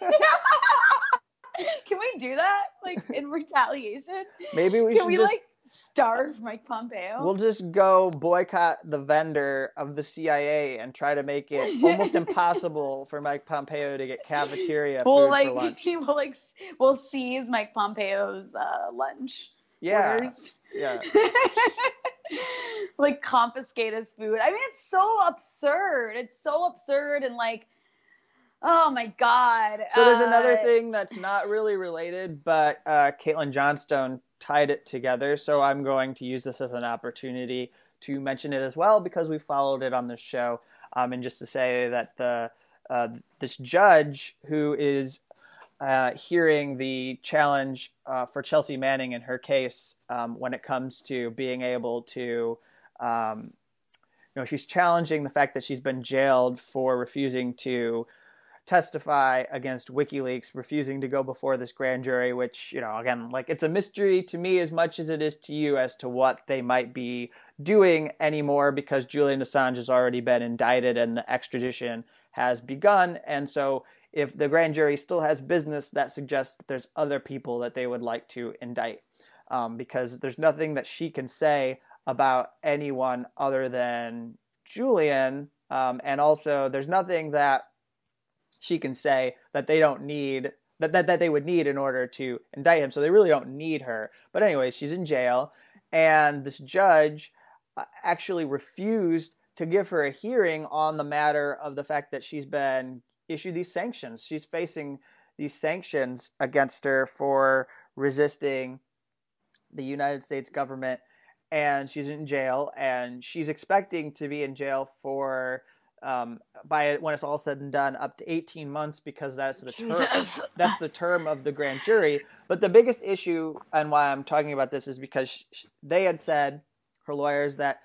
Can we do that like in retaliation? Maybe we Can should we just... like starve Mike Pompeo. We'll just go boycott the vendor of the CIA and try to make it almost impossible for Mike Pompeo to get cafeteria we'll food like, for lunch. We'll like we'll seize Mike Pompeo's uh, lunch. Yeah. Orders. Yeah. like confiscate his food. I mean, it's so absurd. It's so absurd and like Oh my God. So there's uh, another thing that's not really related, but uh, Caitlin Johnstone tied it together. So I'm going to use this as an opportunity to mention it as well because we followed it on the show. Um, and just to say that the uh, this judge who is uh, hearing the challenge uh, for Chelsea Manning in her case um, when it comes to being able to, um, you know, she's challenging the fact that she's been jailed for refusing to testify against WikiLeaks, refusing to go before this grand jury, which, you know, again, like it's a mystery to me as much as it is to you as to what they might be doing anymore because Julian Assange has already been indicted and the extradition has begun. And so if the grand jury still has business, that suggests that there's other people that they would like to indict um, because there's nothing that she can say about anyone other than Julian. Um, and also, there's nothing that she can say that they don't need that, that that they would need in order to indict him. So they really don't need her. But anyways, she's in jail, and this judge uh, actually refused to give her a hearing on the matter of the fact that she's been issued these sanctions. She's facing these sanctions against her for resisting the United States government, and she's in jail, and she's expecting to be in jail for um, by when it's all said and done, up to 18 months because that's the term. That's the term of the grand jury. But the biggest issue and why I'm talking about this is because they had said, her lawyers, that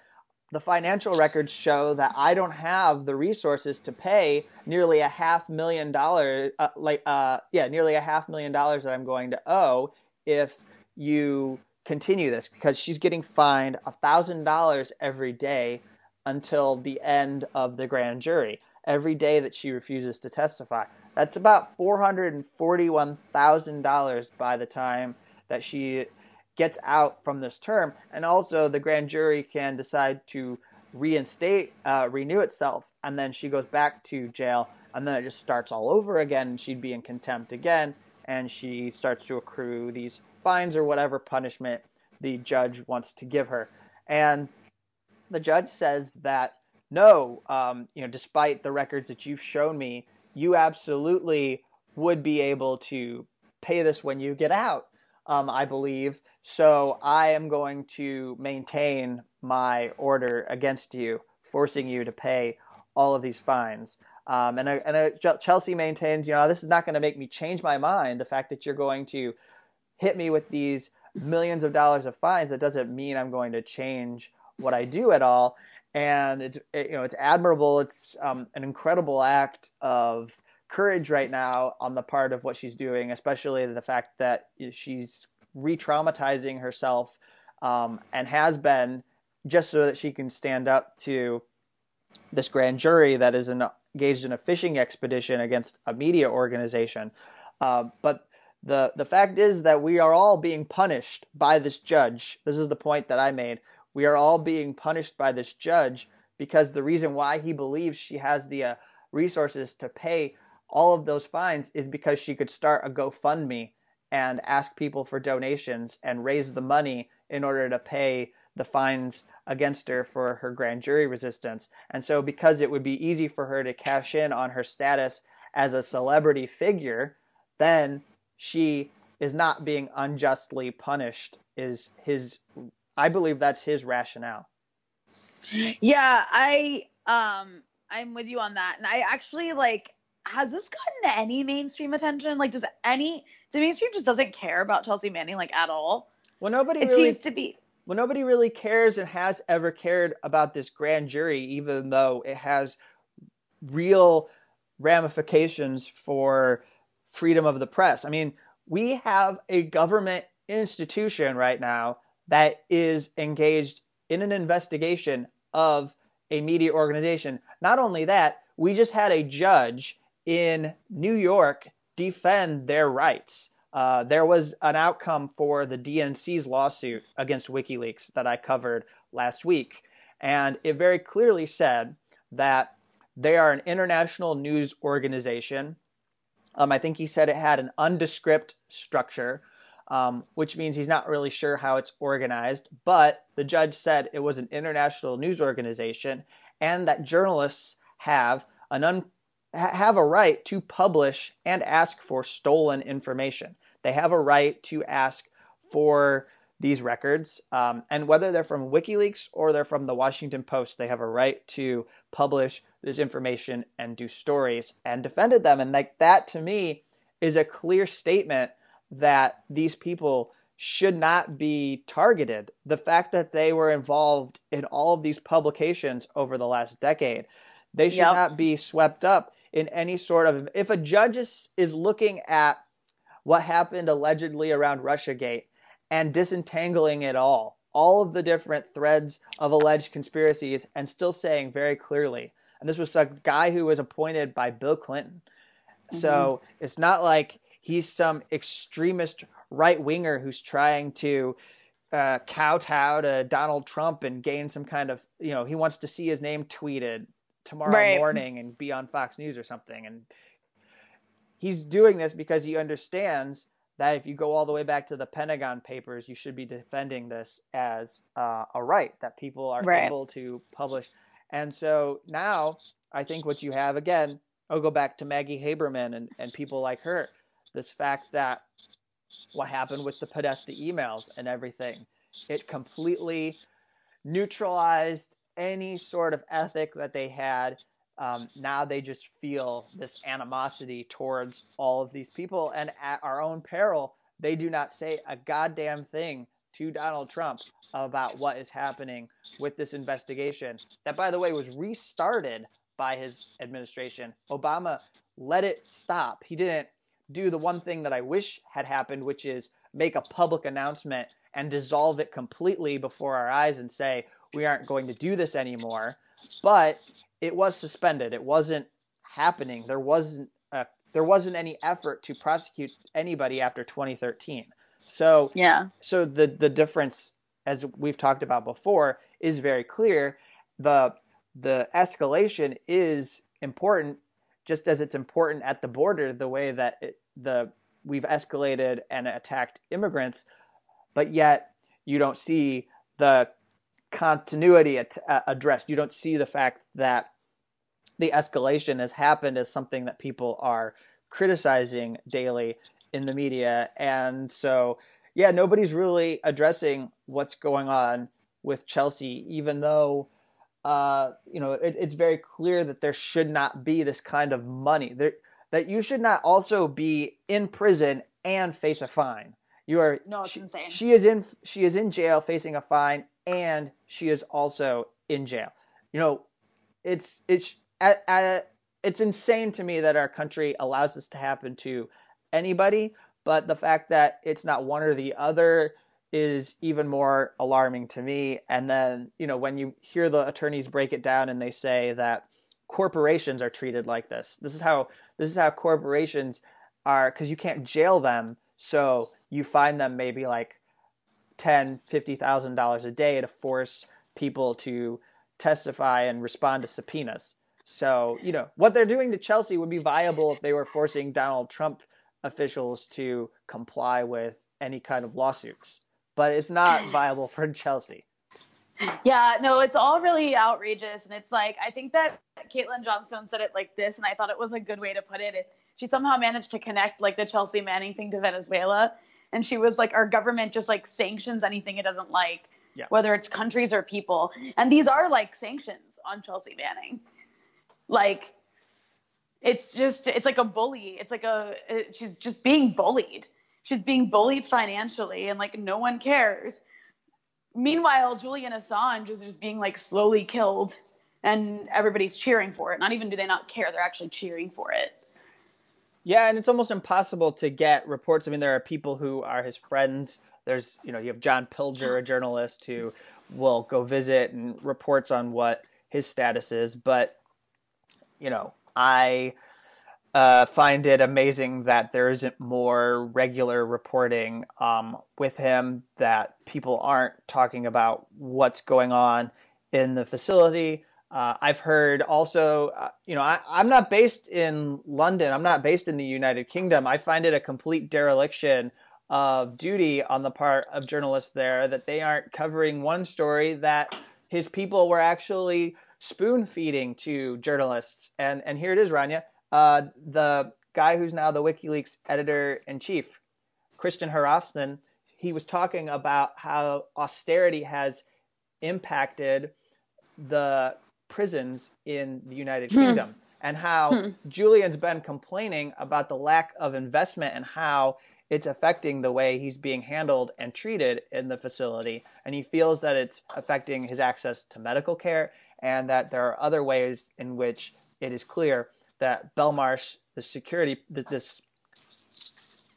the financial records show that I don't have the resources to pay nearly a half million dollars, uh, like uh, yeah, nearly a half million dollars that I'm going to owe if you continue this because she's getting fined a thousand dollars every day until the end of the grand jury every day that she refuses to testify. That's about $441,000 by the time that she gets out from this term. And also, the grand jury can decide to reinstate, uh, renew itself, and then she goes back to jail, and then it just starts all over again. And she'd be in contempt again, and she starts to accrue these fines or whatever punishment the judge wants to give her. And the judge says that no, um, you know, despite the records that you've shown me, you absolutely would be able to pay this when you get out. Um, I believe. So I am going to maintain my order against you, forcing you to pay all of these fines. Um, and and a, Chelsea maintains, you know, this is not going to make me change my mind. The fact that you're going to hit me with these millions of dollars of fines, that doesn't mean I'm going to change what I do at all. And it's it, you know it's admirable. It's um, an incredible act of courage right now on the part of what she's doing, especially the fact that she's re-traumatizing herself um, and has been just so that she can stand up to this grand jury that is engaged in a fishing expedition against a media organization. Uh, but the the fact is that we are all being punished by this judge. This is the point that I made we are all being punished by this judge because the reason why he believes she has the uh, resources to pay all of those fines is because she could start a GoFundMe and ask people for donations and raise the money in order to pay the fines against her for her grand jury resistance. And so, because it would be easy for her to cash in on her status as a celebrity figure, then she is not being unjustly punished, is his I believe that's his rationale. Yeah, I um I'm with you on that. And I actually like has this gotten any mainstream attention? Like does any the mainstream just doesn't care about Chelsea Manning like at all? Well nobody it really, seems to be well nobody really cares and has ever cared about this grand jury, even though it has real ramifications for freedom of the press. I mean, we have a government institution right now that is engaged in an investigation of a media organization. Not only that, we just had a judge in New York defend their rights. Uh, there was an outcome for the DNC's lawsuit against WikiLeaks that I covered last week. And it very clearly said that they are an international news organization. Um, I think he said it had an undescript structure um, which means he's not really sure how it's organized. But the judge said it was an international news organization and that journalists have an un- have a right to publish and ask for stolen information. They have a right to ask for these records, um, and whether they're from WikiLeaks or they're from the Washington Post, they have a right to publish this information and do stories and defended them. And like that to me is a clear statement that these people should not be targeted. The fact that they were involved in all of these publications over the last decade, they should yep. not be swept up in any sort of. If a judge is, is looking at what happened allegedly around Russiagate and disentangling it all, all of the different threads of alleged conspiracies, and still saying very clearly, and this was a guy who was appointed by Bill Clinton. Mm-hmm. So it's not like he's some extremist right winger who's trying to uh, kowtow to Donald Trump and gain some kind of, you know, he wants to see his name tweeted tomorrow right. morning and be on Fox News or something. And he's doing this because he understands that if you go all the way back to the Pentagon Papers, you should be defending this as uh, a right that people are right. able to publish. And so now I think what you have again, I'll go back to Maggie Haberman and, and people like her. This fact that what happened with the Podesta emails and everything, it completely neutralized any sort of ethic that they had. Um, now they just feel this animosity towards all of these people, and at our own peril, they do not say a goddamn thing to Donald Trump about what is happening with this investigation. That, by the way, was restarted by his administration. Obama let it stop. He didn't do the one thing that I wish had happened, which is make a public announcement and dissolve it completely before our eyes and say, we aren't going to do this anymore. But it was suspended. It wasn't happening. There wasn't a, there wasn't any effort to prosecute anybody after 2013. So yeah. So the the difference, as we've talked about before, is very clear. The the escalation is important just as it's important at the border the way that it, the we've escalated and attacked immigrants, but yet you don't see the continuity at, uh, addressed. You don't see the fact that the escalation has happened as something that people are criticizing daily in the media, and so yeah, nobody's really addressing what's going on with Chelsea, even though uh, you know, it, it's very clear that there should not be this kind of money. There, that you should not also be in prison and face a fine. You are no, it's she, insane. She is in she is in jail facing a fine, and she is also in jail. You know, it's it's at, at, it's insane to me that our country allows this to happen to anybody. But the fact that it's not one or the other is even more alarming to me. And then, you know, when you hear the attorneys break it down and they say that corporations are treated like this. This is how this is how corporations are cuz you can't jail them, so you find them maybe like ten, fifty thousand dollars a day to force people to testify and respond to subpoenas. So, you know, what they're doing to Chelsea would be viable if they were forcing Donald Trump officials to comply with any kind of lawsuits but it's not viable for Chelsea. Yeah, no, it's all really outrageous. And it's like, I think that Caitlin Johnstone said it like this, and I thought it was a good way to put it. She somehow managed to connect like the Chelsea Manning thing to Venezuela. And she was like, our government just like sanctions anything it doesn't like, yeah. whether it's countries or people. And these are like sanctions on Chelsea Manning. Like, it's just, it's like a bully. It's like a, it, she's just being bullied she's being bullied financially and like no one cares. Meanwhile, Julian Assange is just being like slowly killed and everybody's cheering for it. Not even do they not care, they're actually cheering for it. Yeah, and it's almost impossible to get reports. I mean, there are people who are his friends. There's, you know, you have John Pilger, a journalist who will go visit and reports on what his status is. But, you know, I uh, find it amazing that there isn't more regular reporting um, with him, that people aren't talking about what's going on in the facility. Uh, I've heard also, uh, you know, I, I'm not based in London. I'm not based in the United Kingdom. I find it a complete dereliction of duty on the part of journalists there that they aren't covering one story that his people were actually spoon feeding to journalists. And and here it is, Rania uh, the guy who's now the WikiLeaks editor in chief, Kristinn Hrafnsson, he was talking about how austerity has impacted the prisons in the United hmm. Kingdom. and how hmm. Julian's been complaining about the lack of investment and how it's affecting the way he's being handled and treated in the facility. And he feels that it's affecting his access to medical care and that there are other ways in which it is clear that Belmarsh, the security, this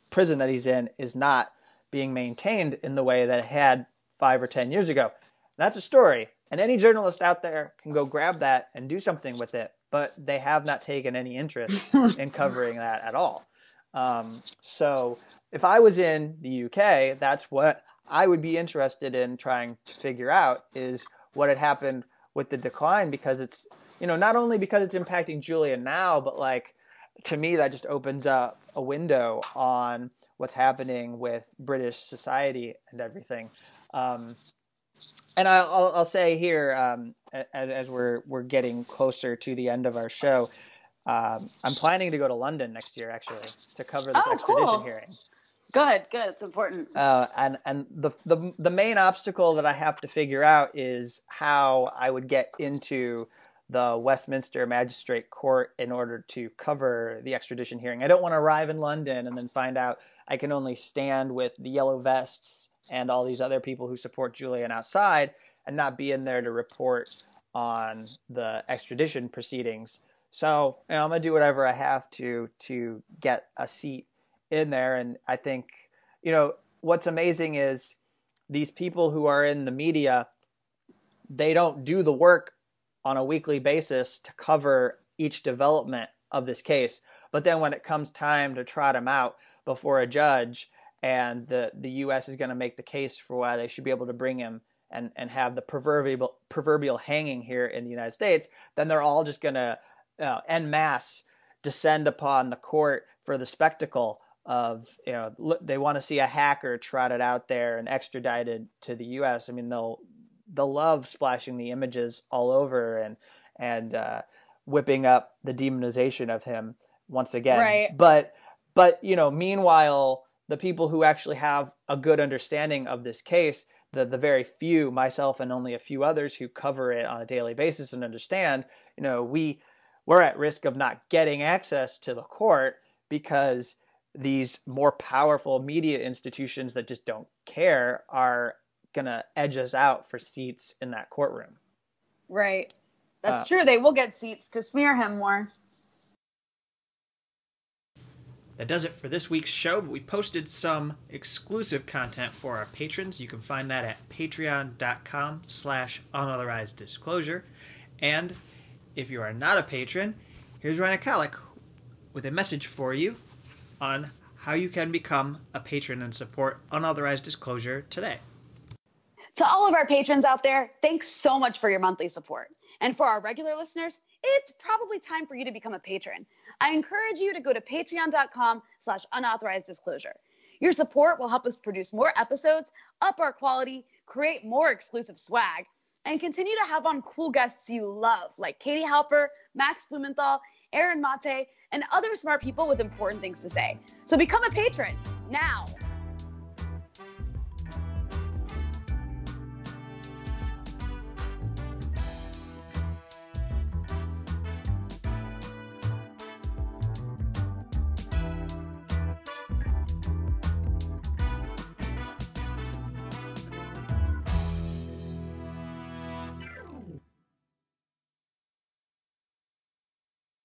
prison that he's in, is not being maintained in the way that it had five or 10 years ago. That's a story. And any journalist out there can go grab that and do something with it, but they have not taken any interest in covering that at all. Um, so if I was in the UK, that's what I would be interested in trying to figure out is what had happened with the decline because it's you know not only because it's impacting Julian now, but like to me that just opens up a window on what's happening with British society and everything. Um, and I'll, I'll say here, um, as, as, we're we're getting closer to the end of our show, um, I'm planning to go to London next year, actually, to cover this oh, extradition cool. hearing. Good, good. It's important. Uh, and and the, the the main obstacle that I have to figure out is how I would get into the Westminster Magistrate Court in order to cover the extradition hearing. I don't want to arrive in London and then find out I can only stand with the yellow vests and all these other people who support Julian outside and not be in there to report on the extradition proceedings. So you know, I'm gonna do whatever I have to to get a seat in there. And I think you know what's amazing is these people who are in the media, they don't do the work on a weekly basis to cover each development of this case. But then when it comes time to trot him out before a judge, and the the U.S. is going to make the case for why they should be able to bring him and and have the proverbial proverbial hanging here in the United States, then they're all just going to uh, en masse descend upon the court for the spectacle of you know they want to see a hacker trotted out there and extradited to the U.S. I mean they'll they'll love splashing the images all over and and uh, whipping up the demonization of him once again. Right. But but you know meanwhile the people who actually have a good understanding of this case, the the very few, myself and only a few others who cover it on a daily basis and understand, you know, we we're at risk of not getting access to the court because these more powerful media institutions that just don't care are going to edge us out for seats in that courtroom. Right. That's uh, true. They will get seats to smear him more. That does it for this week's show, but we posted some exclusive content for our patrons. You can find that at patreon.com slash unauthorized disclosure. And if you are not a patron, here's Rania Khalek with a message for you on how you can become a patron and support unauthorized disclosure today. To all of our patrons out there, thanks so much for your monthly support. And for our regular listeners, it's probably time for you to become a patron. I encourage you to go to patreon.com slash unauthorized disclosure. Your support will help us produce more episodes, up our quality, create more exclusive swag, and continue to have on cool guests you love, like Katie Halper, Max Blumenthal, Aaron Mate, and other smart people with important things to say. So become a patron now.